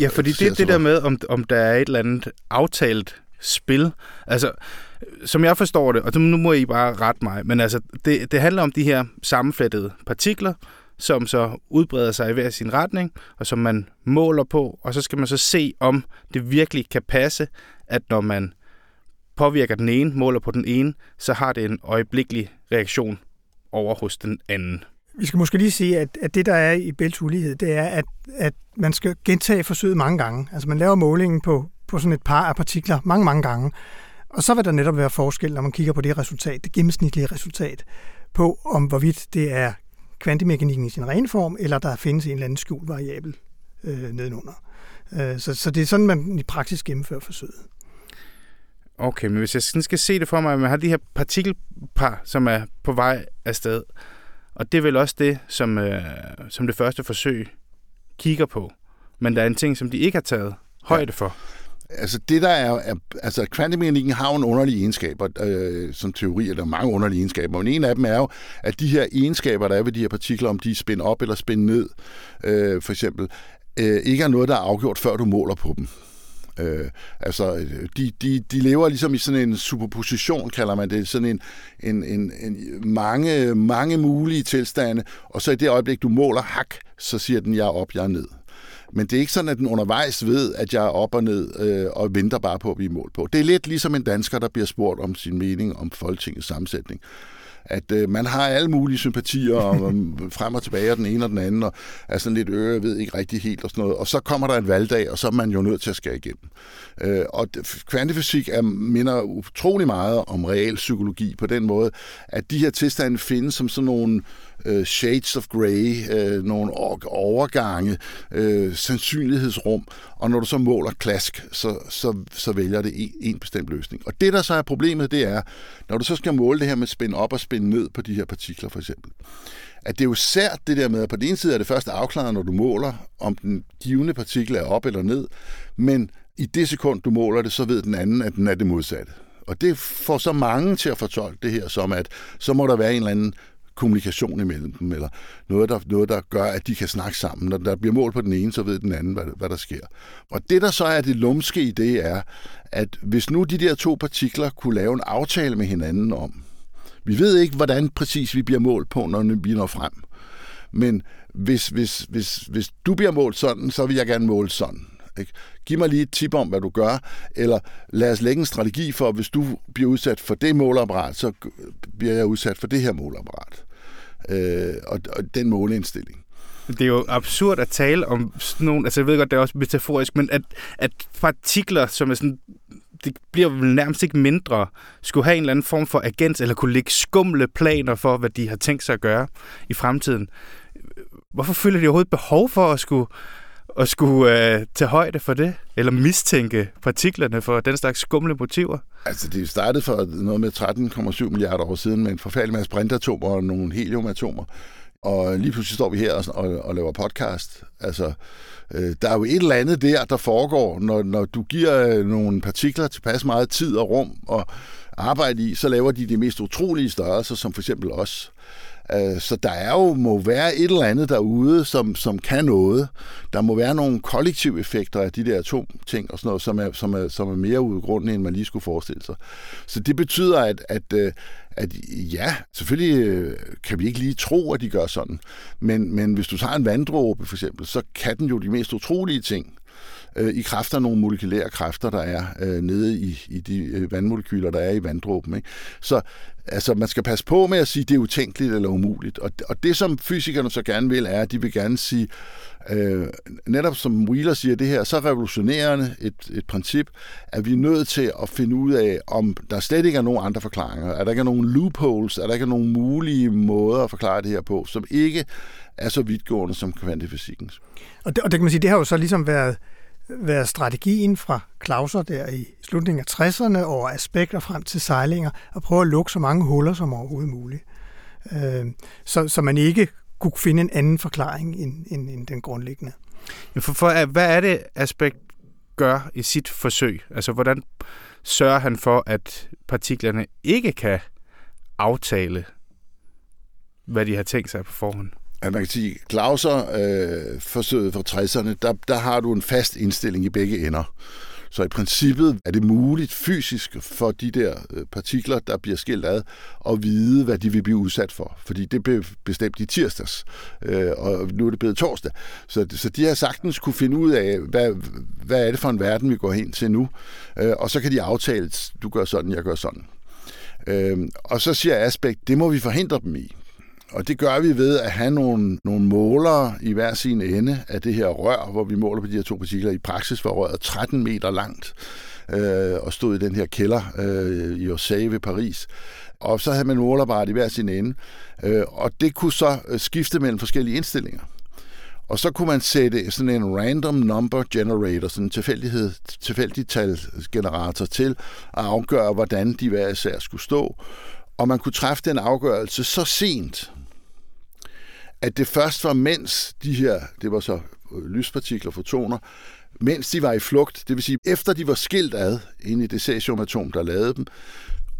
Ja, fordi det er det der med, om, om der er et eller andet aftalt spil. Altså, som jeg forstår det, og nu må I bare rette mig, men altså, det, det handler om de her sammenflettede partikler, som så udbreder sig i hver sin retning, og som man måler på, og så skal man så se, om det virkelig kan passe, at når man påvirker den ene, måler på den ene, så har det en øjeblikkelig reaktion over hos den anden. Vi skal måske lige sige, at, at det, der er i Bells ulighed, det er, at, at man skal gentage forsøget mange gange. Altså man laver målingen på, på sådan et par af partikler mange, mange gange. Og så vil der netop være forskel, når man kigger på det resultat, det gennemsnitlige resultat, på om hvorvidt det er kvantemekanikken i sin rene form, eller der findes en eller anden skjult variabel øh, nedenunder. Øh, så, så det er sådan, man i praksis gennemfører forsøget. Okay, men hvis jeg sådan skal se det for mig, at man har de her partikelpar, som er på vej afsted, og det er vel også det, som, øh, som det første forsøg kigger på. Men der er en ting, som de ikke har taget højde for. Altså det der er, er altså kvantemekanikken har jo en underlige egenskaber øh, som teori, eller mange underlige egenskaber, men en af dem er jo, at de her egenskaber, der er ved de her partikler, om de er spændt op eller spændt ned, øh, for eksempel, øh, ikke er noget, der er afgjort, før du måler på dem. Øh, altså, de, de, de lever ligesom i sådan en superposition, kalder man det, sådan en, en, en, en mange, mange mulige tilstande, og så i det øjeblik, du måler hak, så siger den, jeg er op, jeg er ned. Men det er ikke sådan, at den undervejs ved, at jeg er op og ned øh, og venter bare på at blive målt på. Det er lidt ligesom en dansker, der bliver spurgt om sin mening om Folketingets sammensætning at øh, man har alle mulige sympatier og, frem og tilbage, og den ene og den anden, og er sådan lidt øre, øh, ved ikke rigtig helt og sådan noget. Og så kommer der en valgdag, og så er man jo nødt til at skære igennem. Øh, og kvantefysik er, minder utrolig meget om real psykologi på den måde, at de her tilstande findes som sådan nogle øh, Øh, shades of grey, øh, nogle overgange, øh, sandsynlighedsrum, og når du så måler klask, så, så, så vælger det en, en bestemt løsning. Og det, der så er problemet, det er, når du så skal måle det her med spænd op og spænd ned på de her partikler, for eksempel, at det er jo sært det der med, at på den ene side er det første afklaret, når du måler, om den givende partikel er op eller ned, men i det sekund, du måler det, så ved den anden, at den er det modsatte. Og det får så mange til at fortolke det her som, at så må der være en eller anden kommunikation imellem dem, eller noget der, noget, der gør, at de kan snakke sammen. Når der bliver mål på den ene, så ved den anden, hvad, hvad der sker. Og det, der så er det lumske i det, er, at hvis nu de der to partikler kunne lave en aftale med hinanden om, vi ved ikke, hvordan præcis vi bliver målt på, når vi når frem. Men hvis, hvis, hvis, hvis du bliver målt sådan, så vil jeg gerne måle sådan. Ikke? Giv mig lige et tip om, hvad du gør, eller lad os lægge en strategi for, hvis du bliver udsat for det måleapparat, så bliver jeg udsat for det her måleapparat. Øh, og, og den måleindstilling. Det er jo absurd at tale om sådan nogle, altså jeg ved godt, det er også metaforisk, men at, at partikler, som er sådan, det bliver vel nærmest ikke mindre, skulle have en eller anden form for agens, eller kunne lægge skumle planer for, hvad de har tænkt sig at gøre i fremtiden. Hvorfor føler de overhovedet behov for at skulle at skulle øh, tage højde for det, eller mistænke partiklerne for den slags skumle motiver? Altså, det startede for noget med 13,7 milliarder år siden med en forfærdelig masse brintatomer og nogle heliumatomer. Og lige pludselig står vi her og, og, og laver podcast. Altså, øh, der er jo et eller andet der, der foregår, når, når du giver øh, nogle partikler tilpas meget tid og rum og arbejde i, så laver de de mest utrolige størrelser, som for eksempel os. Øh, Øh, så der er jo, må være et eller andet derude, som, som kan noget. Der må være nogle kollektive effekter af de der to ting, og sådan noget, som er, som er, som er mere udgrundende, end man lige skulle forestille sig. Så det betyder, at, at, øh, at ja, selvfølgelig øh, kan vi ikke lige tro, at de gør sådan. Men, men hvis du tager en vanddråbe for eksempel, så kan den jo de mest utrolige ting øh, i kraft af nogle molekylære kræfter, der er øh, nede i, i de øh, vandmolekyler, der er i vanddråben. Ikke? Så altså, man skal passe på med at sige, at det er utænkeligt eller umuligt. Og, og det, som fysikerne så gerne vil, er, at de vil gerne sige, øh, netop som Wheeler siger det her, så revolutionerende et, et princip, at vi er nødt til at finde ud af, om der slet ikke er nogen andre forklaringer. Er der ikke er nogen loopholes? Er der ikke er nogen mulige måder at forklare det her på, som ikke er så vidtgående som kvantefysikkens? Og det, og det kan man sige, det har jo så ligesom været været strategien fra Clauser der i slutningen af 60'erne over aspekter frem til sejlinger, at prøve at lukke så mange huller som overhovedet muligt. Øh, så, så man ikke kunne finde en anden forklaring end, end, end den grundlæggende. For, for, øh, hvad er det, aspekt gør i sit forsøg? Altså, hvordan sørger han for, at partiklerne ikke kan aftale, hvad de har tænkt sig på forhånd? At man kan sige, Clauser øh, forsøget for 60'erne, der, der har du en fast indstilling i begge ender. Så i princippet er det muligt fysisk for de der øh, partikler, der bliver skilt ad, at vide, hvad de vil blive udsat for. Fordi det blev bestemt i tirsdags, øh, og nu er det blevet torsdag. Så, så de har sagtens kunne finde ud af, hvad, hvad er det for en verden, vi går hen til nu. Øh, og så kan de aftale, du gør sådan, jeg gør sådan. Øh, og så siger Aspekt, det må vi forhindre dem i. Og det gør vi ved at have nogle, nogle målere i hver sin ende af det her rør, hvor vi måler på de her to partikler. I praksis var røret 13 meter langt øh, og stod i den her kælder øh, i Orsay ved Paris. Og så havde man målerbart i hver sin ende. Øh, og det kunne så øh, skifte mellem forskellige indstillinger. Og så kunne man sætte sådan en random number generator, sådan en tilfældighed, tilfældig generator til at afgøre, hvordan de hver især skulle stå. Og man kunne træffe den afgørelse så sent, at det først var, mens de her, det var så øh, lyspartikler, fotoner, mens de var i flugt, det vil sige, efter de var skilt ad inde i det cesiumatom, der lavede dem,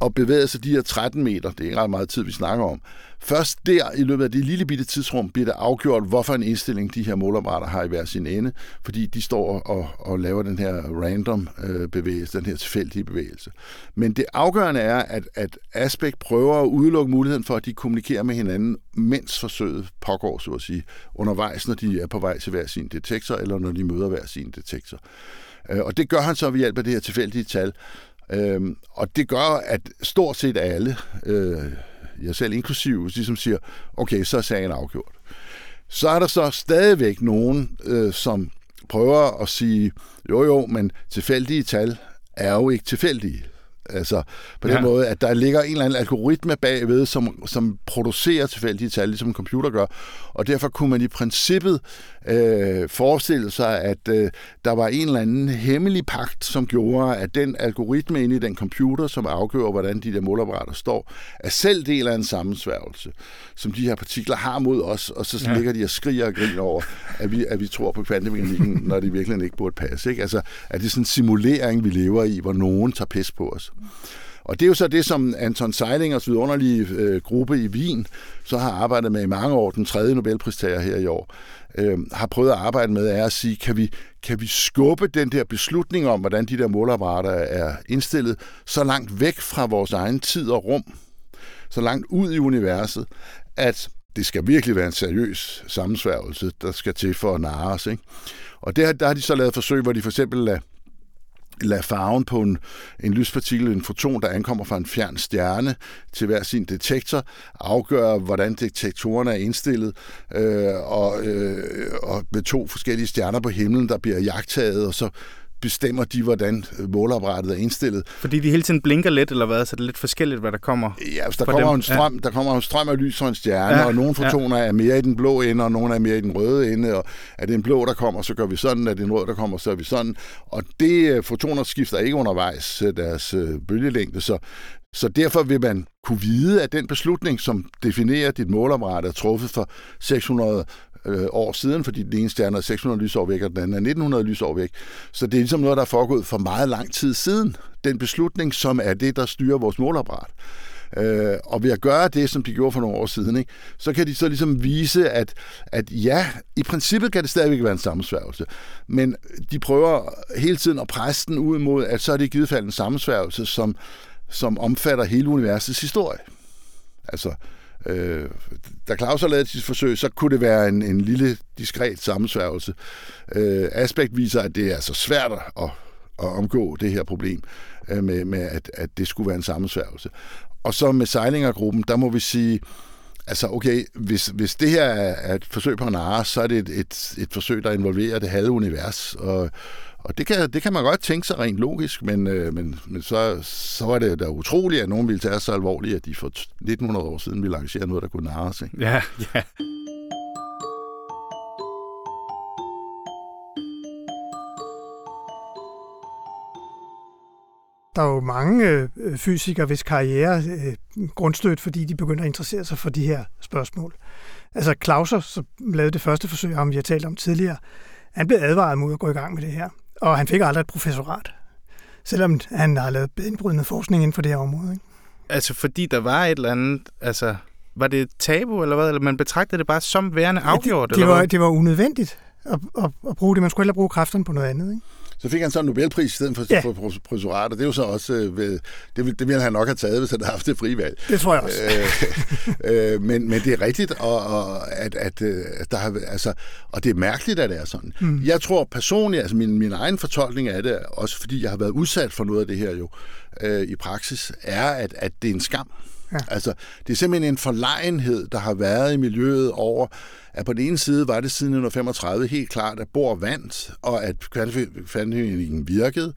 og bevæger sig de her 13 meter, det er ikke ret meget tid, vi snakker om, først der i løbet af det lille bitte tidsrum bliver det afgjort, hvorfor en indstilling de her målapparater har i hver sin ende, fordi de står og, og laver den her random øh, bevægelse, den her tilfældige bevægelse. Men det afgørende er, at, at Aspect prøver at udelukke muligheden for, at de kommunikerer med hinanden, mens forsøget pågår, så at sige, undervejs, når de er på vej til hver sin detektor, eller når de møder hver sin detektor. Øh, og det gør han så ved hjælp af det her tilfældige tal. Øhm, og det gør, at stort set alle, øh, jeg selv inklusiv, ligesom siger, okay, så er sagen afgjort. Så er der så stadigvæk nogen, øh, som prøver at sige, jo jo, men tilfældige tal er jo ikke tilfældige. Altså på den ja. måde, at der ligger en eller anden algoritme bagved, som, som producerer tilfældige tal, ligesom en computer gør. Og derfor kunne man i princippet øh, forestille sig, at øh, der var en eller anden hemmelig pagt, som gjorde, at den algoritme inde i den computer, som afgør, hvordan de der målapparater står, er selv del af en sammensværgelse, som de her partikler har mod os, og så ja. ligger de og skriger og griner over, at vi, at vi tror på kvantemekanikken, når det virkelig ikke burde passe. Ikke? Altså, at det er sådan en simulering, vi lever i, hvor nogen tager pis på os. Og det er jo så det, som Anton Seilingers vidunderlige øh, gruppe i Wien så har arbejdet med i mange år, den tredje Nobelpristager her i år, øh, har prøvet at arbejde med, er at sige, kan vi, kan vi skubbe den der beslutning om, hvordan de der målapparater er indstillet, så langt væk fra vores egen tid og rum, så langt ud i universet, at det skal virkelig være en seriøs sammensværgelse, der skal til for at narre os. Ikke? Og der, der har de så lavet forsøg, hvor de for eksempel lader lade farven på en, en lyspartikel, en foton, der ankommer fra en fjern stjerne til hver sin detektor, afgøre, hvordan detektorerne er indstillet, øh, og, øh, og med to forskellige stjerner på himlen, der bliver jagtaget, og så bestemmer de, hvordan måleapparatet er indstillet. Fordi de hele tiden blinker lidt, eller hvad? Så det er lidt forskelligt, hvad der kommer Ja, hvis der kommer, dem. en strøm, ja. der kommer en strøm af lys fra en stjerne, ja. og nogle fotoner ja. er mere i den blå ende, og nogle er mere i den røde ende, og er det en blå, der kommer, så gør vi sådan, er det en rød, der kommer, så er vi sådan. Og det øh, fotoner skifter ikke undervejs øh, deres øh, bølgelængde, så så derfor vil man kunne vide, at den beslutning, som definerer dit målapparat, er truffet for 600 øh, år siden, fordi den ene stjerne er 600 lysår væk, og den anden er 1900 lysår væk. Så det er ligesom noget, der er foregået for meget lang tid siden. Den beslutning, som er det, der styrer vores målapparat. Øh, og ved at gøre det, som de gjorde for nogle år siden, ikke, så kan de så ligesom vise, at, at ja, i princippet kan det stadigvæk være en sammensværgelse, men de prøver hele tiden at presse den ud mod, at så er det i givet fald en sammensværgelse, som, som omfatter hele universets historie. Altså, Øh, da Claus har lavet sit forsøg, så kunne det være en, en lille, diskret sammensværgelse. Øh, Aspekt viser, at det er så svært at, at omgå det her problem øh, med, med at, at det skulle være en sammensværgelse. Og så med sejlingergruppen, der må vi sige, altså okay, hvis, hvis det her er et forsøg på en så er det et, et, et forsøg, der involverer det halve univers, og og det kan, det kan man godt tænke sig rent logisk, men, øh, men, men så, så var det da utroligt, at nogen ville tage så alvorligt, at de for 1900 år siden ville arrangere noget, der kunne narre sig. Ja, ja. Der er jo mange øh, fysikere, hvis karriere øh, grundstødt, fordi de begynder at interessere sig for de her spørgsmål. Altså Clauser, som lavede det første forsøg, om vi har talt om tidligere, han blev advaret mod at gå i gang med det her. Og han fik aldrig et professorat, selvom han har lavet indbrydende forskning inden for det her område. Ikke? Altså fordi der var et eller andet, altså var det et tabu eller hvad, eller man betragtede det bare som værende afgjort? Ja, det, det, eller var, det var unødvendigt at, at, at bruge det. Man skulle hellere bruge kræfterne på noget andet. Ikke? Så fik han så en Nobelpris i stedet for, ja. for professorat, og det er jo så også, øh, det, det ville han nok have taget, hvis han havde haft det frivalg. Det tror jeg også. øh, øh, men, men det er rigtigt, og, og at, at, øh, at der har, altså, og det er mærkeligt, at det er sådan. Mm. Jeg tror personligt, altså min, min egen fortolkning af det, også fordi jeg har været udsat for noget af det her jo, øh, i praksis, er, at, at det er en skam. Ja. Altså, det er simpelthen en forlegenhed, der har været i miljøet over, at på den ene side var det siden 1935 helt klart, at Bohr vandt, og at kvantemekanikken virkede.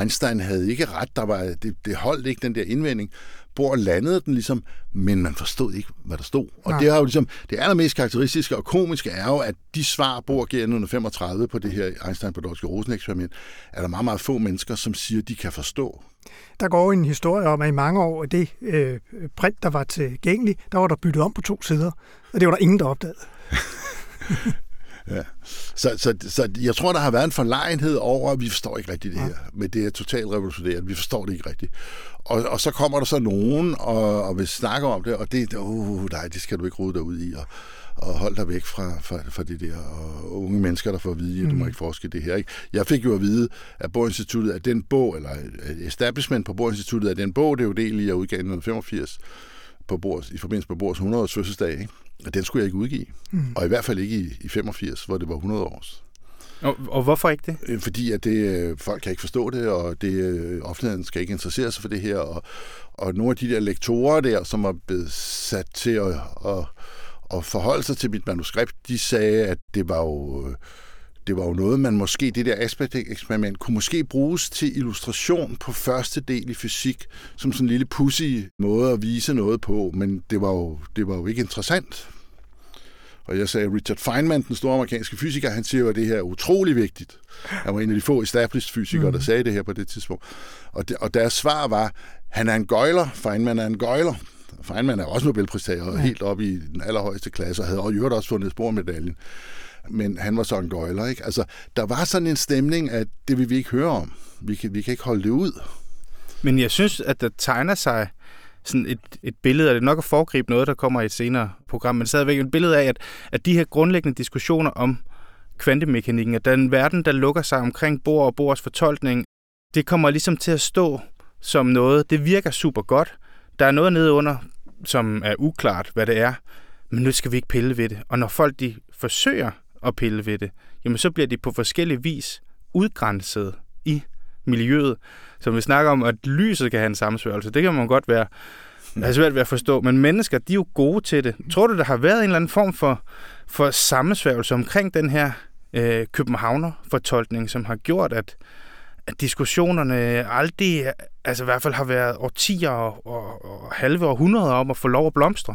Einstein havde ikke ret, der var, det, det holdt ikke den der indvending. Bohr landede den ligesom, men man forstod ikke, hvad der stod. Og Nej. det er jo ligesom, det allermest karakteristiske og komiske er jo, at de svar, Bohr giver 1935 på det her Einstein-Podolsky-Rosen-eksperiment, er der meget, meget få mennesker, som siger, de kan forstå. Der går en historie om, at i mange år, det øh, print, der var tilgængeligt, der var der byttet om på to sider, og det var der ingen, der opdagede. Ja. Så, så, så jeg tror, der har været en forlegenhed over, at vi forstår ikke rigtigt det her. Men det er totalt revolutionerende. Vi forstår det ikke rigtigt. Og, og så kommer der så nogen og, og vil snakke om det, og det, uh, nej, det skal du ikke rode dig ud i. Og, og hold dig væk fra, fra, fra det der og unge mennesker, der får at vide, at du må ikke forske det her. Ikke? Jeg fik jo at vide af Borinstituttet, at den bog, eller establishment på Borinstituttet, at den bog, det er jo del i, jeg udgav i 1985, på Bors, i forbindelse med Bors 100 års fødselsdag, ikke? og den skulle jeg ikke udgive. Mm. Og i hvert fald ikke i, i 85, hvor det var 100 års. Og, og hvorfor ikke det? Øh, fordi at det, øh, folk kan ikke forstå det, og det, øh, offentligheden skal ikke interessere sig for det her. Og, og nogle af de der lektorer der, som er blevet sat til at, at, at forholde sig til mit manuskript, de sagde, at det var jo det var jo noget, man måske, det der aspekt-eksperiment, kunne måske bruges til illustration på første del i fysik, som sådan en lille pussy måde at vise noget på, men det var jo, det var jo ikke interessant. Og jeg sagde, Richard Feynman, den store amerikanske fysiker, han siger jo, at det her er utrolig vigtigt. Han var en af de få established fysikere, der mm. sagde det her på det tidspunkt. Og, det, og deres svar var, han er en gøjler, Feynman er en gøjler. Feynman er også Nobelpristager, ja. helt op i den allerhøjeste klasse, og havde og også fundet spormedaljen men han var så en gøjler, ikke? Altså, der var sådan en stemning, at det vil vi ikke høre om. Vi kan, vi kan ikke holde det ud. Men jeg synes, at der tegner sig sådan et, et billede, og det er nok at foregribe noget, der kommer i et senere program, men stadigvæk et billede af, at, at de her grundlæggende diskussioner om kvantemekanikken, at den verden, der lukker sig omkring Bohr og Bohrs fortolkning, det kommer ligesom til at stå som noget, det virker super godt. Der er noget nede under, som er uklart, hvad det er, men nu skal vi ikke pille ved det. Og når folk de forsøger at pille ved det, jamen så bliver de på forskellige vis udgrænset i miljøet. Så vi snakker om, at lyset kan have en sammensværgelse, det kan man godt være have svært ved at forstå, men mennesker, de er jo gode til det. Tror du, der har været en eller anden form for, for sammensværgelse omkring den her øh, Københavner-fortolkning, som har gjort, at, at diskussionerne aldrig, altså i hvert fald har været årtier og, og, og halve århundreder om at få lov at blomstre?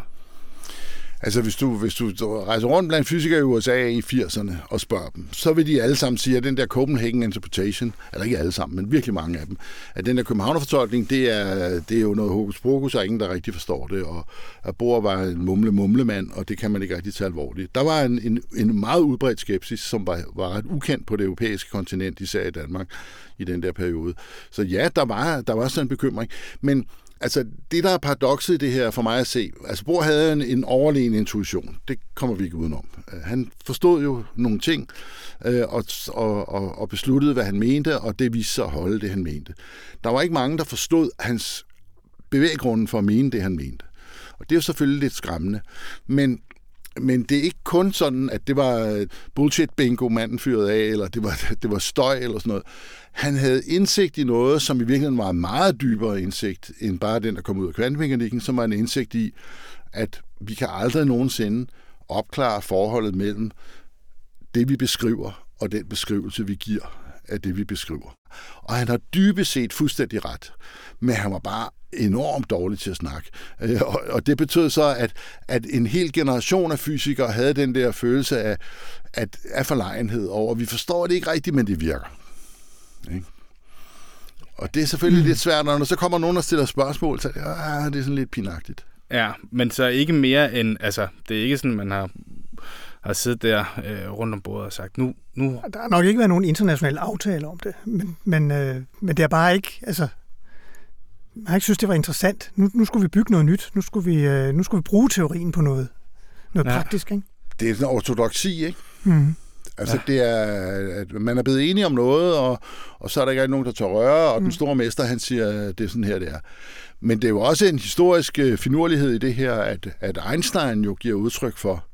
Altså, hvis du, hvis du rejser rundt blandt fysikere i USA i 80'erne og spørger dem, så vil de alle sammen sige, at den der Copenhagen Interpretation, eller ikke alle sammen, men virkelig mange af dem, at den der Københavnerfortolkning, det er, det er jo noget hokus pokus, og ingen, der rigtig forstår det, og at Bohr var en mumle-mumlemand, og det kan man ikke rigtig tage alvorligt. Der var en, en, en meget udbredt skepsis, som var, var ret ukendt på det europæiske kontinent, især i Danmark, i den der periode. Så ja, der var, der var sådan en bekymring, men Altså, det der er paradokset i det her for mig at se, altså Bohr havde en, en overlegen intuition. Det kommer vi ikke udenom. Øh, han forstod jo nogle ting, øh, og, og, og, og besluttede, hvad han mente, og det viste sig at holde det, han mente. Der var ikke mange, der forstod hans bevæggrunden for at mene det, han mente. Og det er jo selvfølgelig lidt skræmmende. Men men det er ikke kun sådan, at det var øh, bullshit bingo, manden fyrede af, eller det var, det var støj eller sådan noget. Han havde indsigt i noget, som i virkeligheden var en meget dybere indsigt, end bare den, der kom ud af kvantemekanikken, som var en indsigt i, at vi kan aldrig nogensinde opklare forholdet mellem det, vi beskriver, og den beskrivelse, vi giver af det, vi beskriver. Og han har dybest set fuldstændig ret, men han var bare enormt dårlig til at snakke. Øh, og det betød så, at, at en hel generation af fysikere havde den der følelse af, at, af forlegenhed over, vi forstår det ikke rigtigt, men det virker. Ikke? Og det er selvfølgelig mm. lidt svært, når så kommer nogen og stiller spørgsmål, så ah, det er sådan lidt pinagtigt. Ja, men så ikke mere end, altså, det er ikke sådan, man har har siddet der øh, rundt om bordet og sagt, nu, nu... Der har nok ikke været nogen international aftale om det, men, men, øh, men det er bare ikke, altså, man har ikke synes, det var interessant. Nu, nu skulle vi bygge noget nyt. Nu skulle vi, øh, nu skulle vi bruge teorien på noget, noget ja. praktisk, ikke? Det er en ortodoksi, ikke? Mm. Altså, ja. det er, at man er blevet enige om noget, og, og så er der ikke nogen, der tør røre, og mm. den store mester, han siger, det er sådan her, det er. Men det er jo også en historisk øh, finurlighed i det her, at, at Einstein jo giver udtryk for,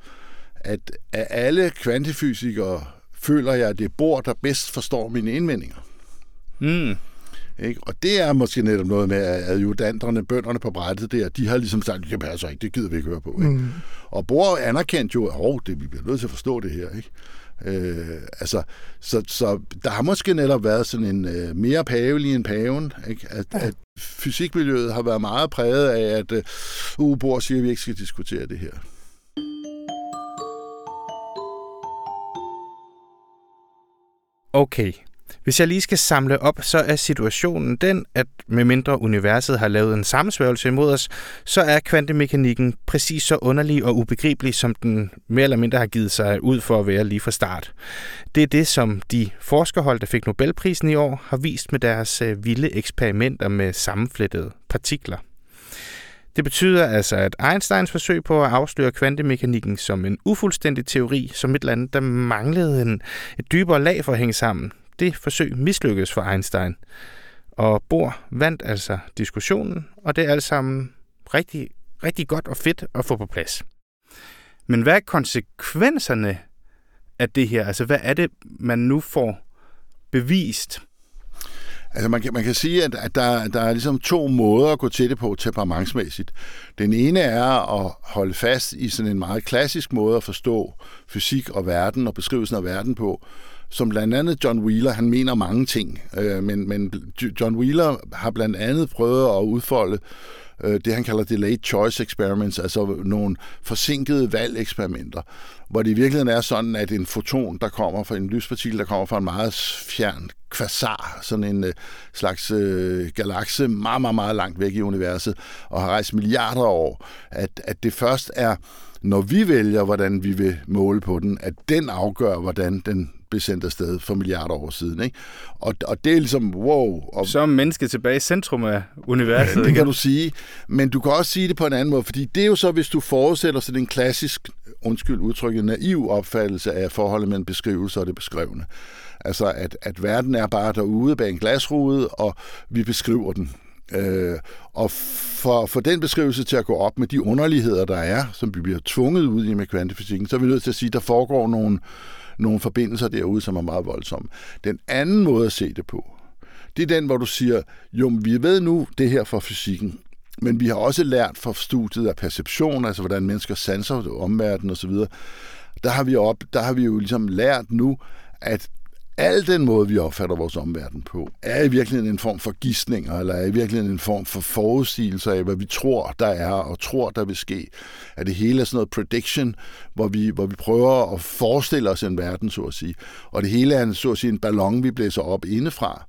at af alle kvantefysikere føler jeg, at det er Bohr, der bedst forstår mine indvendinger. Mm. Ikke? Og det er måske netop noget med, at adjudanterne, bønderne på brættet der, de har ligesom sagt, det passer ikke, det gider vi ikke høre på. Ikke? Mm. Og Bohr anerkendte jo, at oh, det, vi bliver nødt til at forstå det her. Ikke? Øh, altså, så, så der har måske netop været sådan en øh, mere pavelig end paven, ikke? At, ja. at fysikmiljøet har været meget præget af, at øh, uh, Bohr siger, at vi ikke skal diskutere det her. Okay, hvis jeg lige skal samle op, så er situationen den, at medmindre universet har lavet en sammensværgelse imod os, så er kvantemekanikken præcis så underlig og ubegribelig, som den mere eller mindre har givet sig ud for at være lige fra start. Det er det, som de forskerhold, der fik Nobelprisen i år, har vist med deres øh, vilde eksperimenter med sammenflettede partikler. Det betyder altså, at Einsteins forsøg på at afsløre kvantemekanikken som en ufuldstændig teori, som et eller andet, der manglede en, et dybere lag for at hænge sammen, det forsøg mislykkedes for Einstein. Og Bohr vandt altså diskussionen, og det er alt sammen rigtig, rigtig godt og fedt at få på plads. Men hvad er konsekvenserne af det her? Altså, hvad er det, man nu får bevist? Altså man kan, man kan sige, at, at der, der er ligesom to måder at gå til det på temperamentsmæssigt. Den ene er at holde fast i sådan en meget klassisk måde at forstå fysik og verden og beskrivelsen af verden på, som blandt andet John Wheeler, han mener mange ting, øh, men, men John Wheeler har blandt andet prøvet at udfolde øh, det, han kalder delayed choice experiments, altså nogle forsinkede valgeksperimenter, hvor det i virkeligheden er sådan, at en foton, der kommer fra en lyspartikel, der kommer fra en meget fjern kvasar, sådan en øh, slags øh, galakse, meget, meget, meget langt væk i universet, og har rejst milliarder af år, at, at det først er, når vi vælger, hvordan vi vil måle på den, at den afgør, hvordan den blev sendt afsted for milliarder år siden. Ikke? Og, og det er ligesom, wow. Og, så er mennesket tilbage i centrum af universet. Ja, det kan du sige. Men du kan også sige det på en anden måde, fordi det er jo så, hvis du forudsætter sådan en klassisk, undskyld udtrykket, naiv opfattelse af forholdet mellem beskrivelse og det beskrevne. Altså, at, at verden er bare derude bag en glasrude, og vi beskriver den. Øh, og for, for den beskrivelse til at gå op med de underligheder, der er, som vi bliver tvunget ud i med kvantefysikken, så er vi nødt til at sige, at der foregår nogle, nogle forbindelser derude, som er meget voldsomme. Den anden måde at se det på, det er den, hvor du siger, jo, vi ved nu det her fra fysikken, men vi har også lært fra studiet af perception, altså hvordan mennesker sanser omverdenen osv., der har vi op, der har vi jo ligesom lært nu, at al den måde, vi opfatter vores omverden på, er i virkeligheden en form for gissninger, eller er i virkeligheden en form for forudsigelser af, hvad vi tror, der er, og tror, der vil ske. At det hele er sådan noget prediction, hvor vi, hvor vi prøver at forestille os en verden, så at sige. Og det hele er en, så at sige, en ballon, vi blæser op indefra.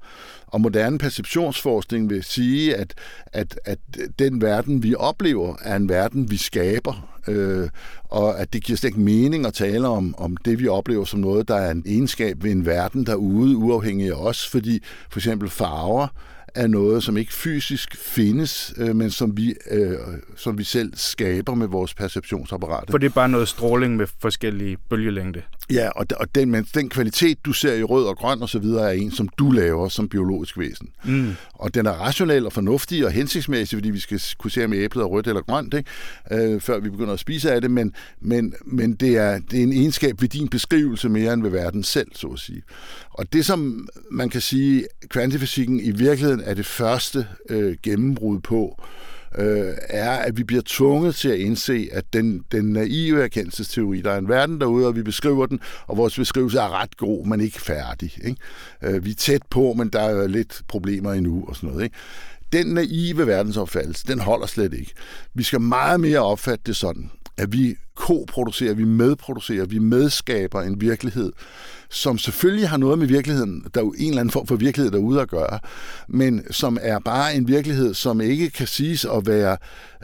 Og moderne perceptionsforskning vil sige, at, at, at den verden, vi oplever, er en verden, vi skaber. Øh, og at det giver slet ikke mening at tale om, om det, vi oplever som noget, der er en egenskab ved en verden derude, uafhængig af os, fordi for eksempel farver er noget, som ikke fysisk findes, øh, men som vi, øh, som vi selv skaber med vores perceptionsapparat. For det er bare noget stråling med forskellige bølgelængde. Ja, og, og den, men den kvalitet, du ser i rød og grøn og så videre, er en, som du laver som biologisk væsen. Mm. Og den er rationel og fornuftig og hensigtsmæssig, fordi vi skal kunne se, om æblet er rødt eller grønt, ikke? Øh, før vi begynder at spise af det, men, men, men det, er, det er en egenskab ved din beskrivelse mere end ved verden selv, så at sige. Og det, som man kan sige, kvantefysikken i virkeligheden er det første øh, gennembrud på, øh, Øh, er, at vi bliver tvunget til at indse, at den, den naive erkendelsesteori, der er en verden derude, og vi beskriver den, og vores beskrivelse er ret god, men ikke færdig. Ikke? Øh, vi er tæt på, men der er lidt problemer endnu og sådan noget. Ikke? Den naive verdensopfattelse, den holder slet ikke. Vi skal meget mere opfatte det sådan, at vi koproducerer, vi medproducerer, vi medskaber en virkelighed, som selvfølgelig har noget med virkeligheden, der er jo en eller anden form for virkelighed derude at gøre, men som er bare en virkelighed, som ikke kan siges at være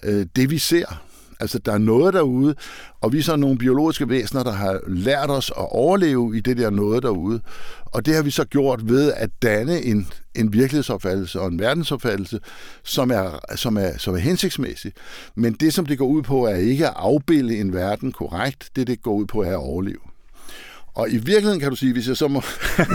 øh, det, vi ser. Altså, der er noget derude, og vi er så nogle biologiske væsener, der har lært os at overleve i det der noget derude. Og det har vi så gjort ved at danne en, en virkelighedsopfattelse og en verdensopfattelse, som er, som, er, som er hensigtsmæssig. Men det, som det går ud på, er ikke at afbilde en verden korrekt. Det, det går ud på, er at overleve. Og i virkeligheden kan du sige, hvis jeg så må,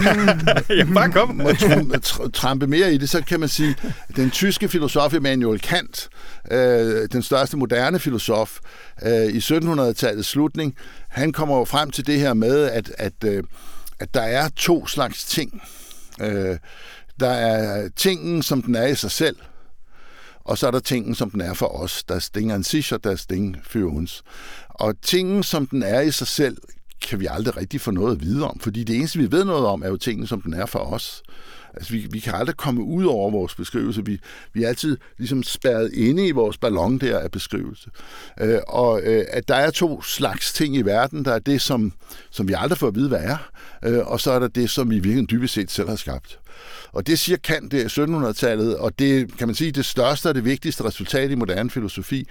ja, bare kom. må tr- trampe mere i det, så kan man sige, den tyske filosof Immanuel Kant, øh, den største moderne filosof øh, i 1700-tallets slutning, han kommer jo frem til det her med, at, at, øh, at der er to slags ting. Øh, der er tingen, som den er i sig selv, og så er der tingen, som den er for os. Der er Ding an sich, og der er Ding für uns. Og tingen, som den er i sig selv, kan vi aldrig rigtig få noget at vide om, fordi det eneste, vi ved noget om, er jo tingene, som den er for os. Altså, vi, vi kan aldrig komme ud over vores beskrivelse. Vi, vi er altid ligesom spærret inde i vores ballon der af beskrivelse. Øh, og øh, at der er to slags ting i verden. Der er det, som, som vi aldrig får at vide, hvad er, øh, og så er der det, som vi virkelig dybest set selv har skabt. Og det siger Kant det er 1700-tallet, og det kan man sige det største og det vigtigste resultat i moderne filosofi.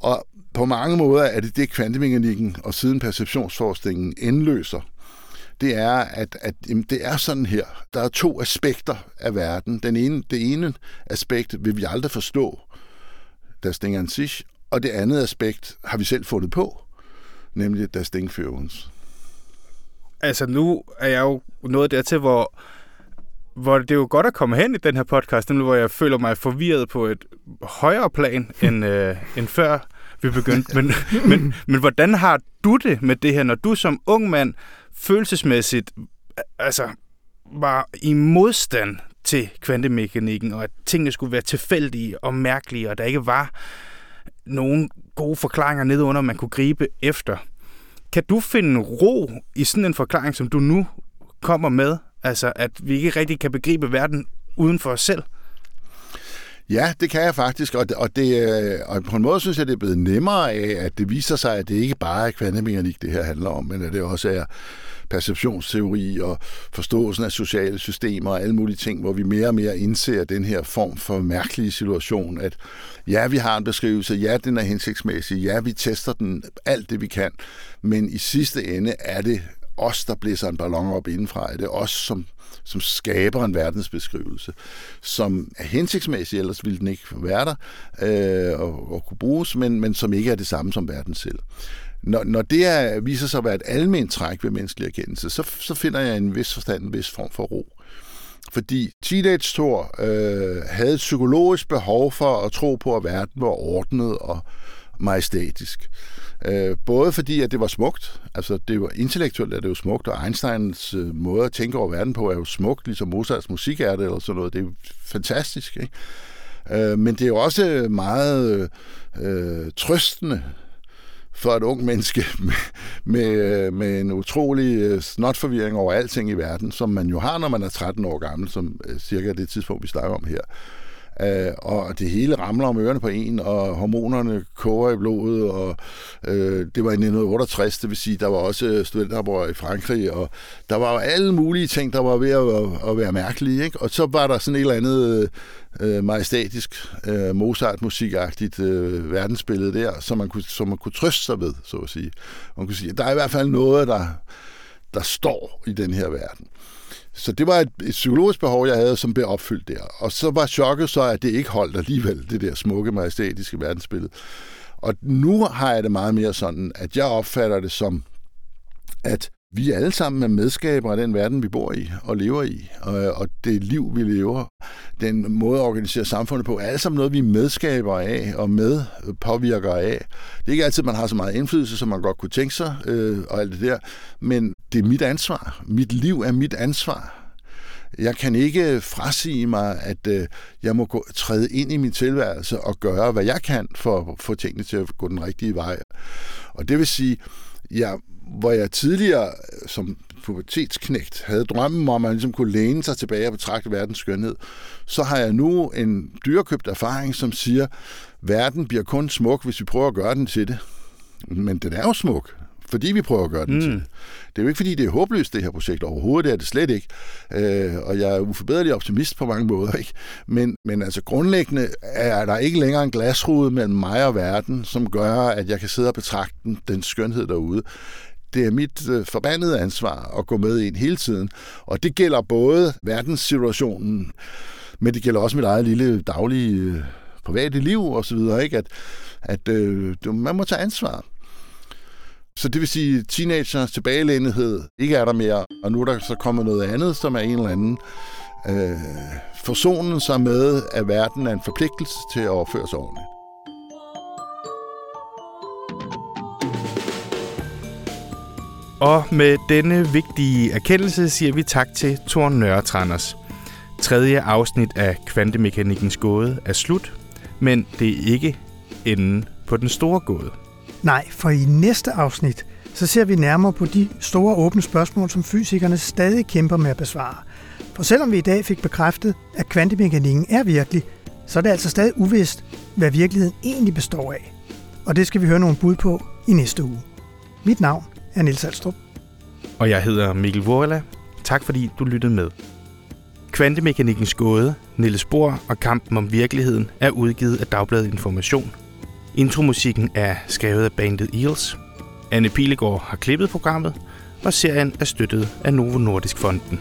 Og på mange måder er det det, kvantemekanikken og siden perceptionsforskningen indløser det er, at, at jamen, det er sådan her. Der er to aspekter af verden. Den ene, det ene aspekt vil vi aldrig forstå, der Ding an sich, og det andet aspekt har vi selv fundet på, nemlig der Ding für uns. Altså nu er jeg jo nået dertil, hvor, hvor det er jo godt at komme hen i den her podcast, nemlig hvor jeg føler mig forvirret på et højere plan end, øh, end før vi begyndte. Men, men, men hvordan har du det med det her, når du som ung mand følelsesmæssigt altså, var i modstand til kvantemekanikken, og at tingene skulle være tilfældige og mærkelige, og der ikke var nogen gode forklaringer nedenunder, man kunne gribe efter. Kan du finde ro i sådan en forklaring, som du nu kommer med? Altså, at vi ikke rigtig kan begribe verden uden for os selv? Ja, det kan jeg faktisk, og, det, og, det, øh, og på en måde synes jeg, det er blevet nemmere af, at det viser sig, at det ikke bare er kvantemekanik, det her handler om, men at det også er perceptionsteori og forståelsen af sociale systemer og alle mulige ting, hvor vi mere og mere indser den her form for mærkelige situation, at ja, vi har en beskrivelse, ja, den er hensigtsmæssig, ja, vi tester den alt det, vi kan, men i sidste ende er det os, der blæser en ballon op indenfra. Det os, som, som skaber en verdensbeskrivelse, som er hensigtsmæssig, ellers ville den ikke være der øh, og, og kunne bruges, men, men som ikke er det samme som verden selv. Når, når det er, viser sig at være et almindeligt træk ved menneskelig erkendelse, så, så finder jeg en vis forstand, en vis form for ro. Fordi Teenage Thor øh, havde et psykologisk behov for at tro på, at verden var ordnet og majestætisk. Øh, både fordi, at det var smukt, altså det var intellektuelt er det jo smukt, og Einsteins øh, måde at tænke over verden på er jo smukt, ligesom Mozarts musik er det, eller sådan noget. Det er jo fantastisk, ikke? Øh, men det er jo også meget øh, trøstende for et ung menneske med, med, øh, med en utrolig øh, snotforvirring over alting i verden, som man jo har, når man er 13 år gammel, som øh, cirka det tidspunkt, vi snakker om her. Øh, og det hele ramler om ørerne på en, og hormonerne koger i blodet, og øh, det var i 1968, det vil sige, der var også øh, studenteroprør i Frankrig, og der var jo alle mulige ting, der var ved at, at være mærkelige, ikke? og så var der sådan et eller andet øh, majestatisk, øh, Mozart-musikagtigt øh, verdensbillede der, som man, kunne, som man kunne trøste sig ved, så at sige. Man kunne sige, der er i hvert fald noget, der, der står i den her verden. Så det var et, et psykologisk behov, jeg havde, som blev opfyldt der. Og så var chokket så, at det ikke holdt alligevel, det der smukke, majestætiske verdensbillede. Og nu har jeg det meget mere sådan, at jeg opfatter det som, at vi alle sammen er medskabere af den verden, vi bor i og lever i. Og, og det liv, vi lever, den måde at organisere samfundet på, er alt sammen noget, vi er medskaber af og med påvirker af. Det er ikke altid, man har så meget indflydelse, som man godt kunne tænke sig, øh, og alt det der. Men det er mit ansvar. Mit liv er mit ansvar. Jeg kan ikke frasige mig, at øh, jeg må gå, træde ind i min tilværelse og gøre, hvad jeg kan for at få tingene til at gå den rigtige vej. Og det vil sige, jeg hvor jeg tidligere som pubertetsknægt havde drømmen om, at man ligesom kunne læne sig tilbage og betragte verdens skønhed, så har jeg nu en dyrekøbt erfaring, som siger, at verden bliver kun smuk, hvis vi prøver at gøre den til det. Men den er jo smuk fordi vi prøver at gøre den mm. til. Det er jo ikke, fordi det er håbløst, det her projekt. Overhovedet det er det slet ikke. Øh, og jeg er uforbederlig optimist på mange måder. Ikke? Men, men altså grundlæggende er der ikke længere en glasrude mellem mig og verden, som gør, at jeg kan sidde og betragte den, den skønhed derude det er mit øh, forbandede ansvar at gå med ind hele tiden. Og det gælder både verdenssituationen, men det gælder også mit eget lille daglige øh, private liv og så videre, ikke? At, at øh, man må tage ansvar. Så det vil sige, at teenagers tilbagelændighed ikke er der mere, og nu er der så kommet noget andet, som er en eller anden øh, forsonen sig med, at verden er en forpligtelse til at opføre sig ordentligt. Og med denne vigtige erkendelse siger vi tak til Thor Nørretranders. Tredje afsnit af Kvantemekanikkens gåde er slut, men det er ikke enden på den store gåde. Nej, for i næste afsnit, så ser vi nærmere på de store åbne spørgsmål, som fysikerne stadig kæmper med at besvare. For selvom vi i dag fik bekræftet, at kvantemekanikken er virkelig, så er det altså stadig uvist, hvad virkeligheden egentlig består af. Og det skal vi høre nogle bud på i næste uge. Mit navn er Nils Alstrup. Og jeg hedder Mikkel Vorela. Tak fordi du lyttede med. Kvantemekanikkens gåde, Niels Bohr og kampen om virkeligheden er udgivet af Dagbladet Information. Intromusikken er skrevet af bandet Eels. Anne Pilegaard har klippet programmet, og serien er støttet af Novo Nordisk Fonden.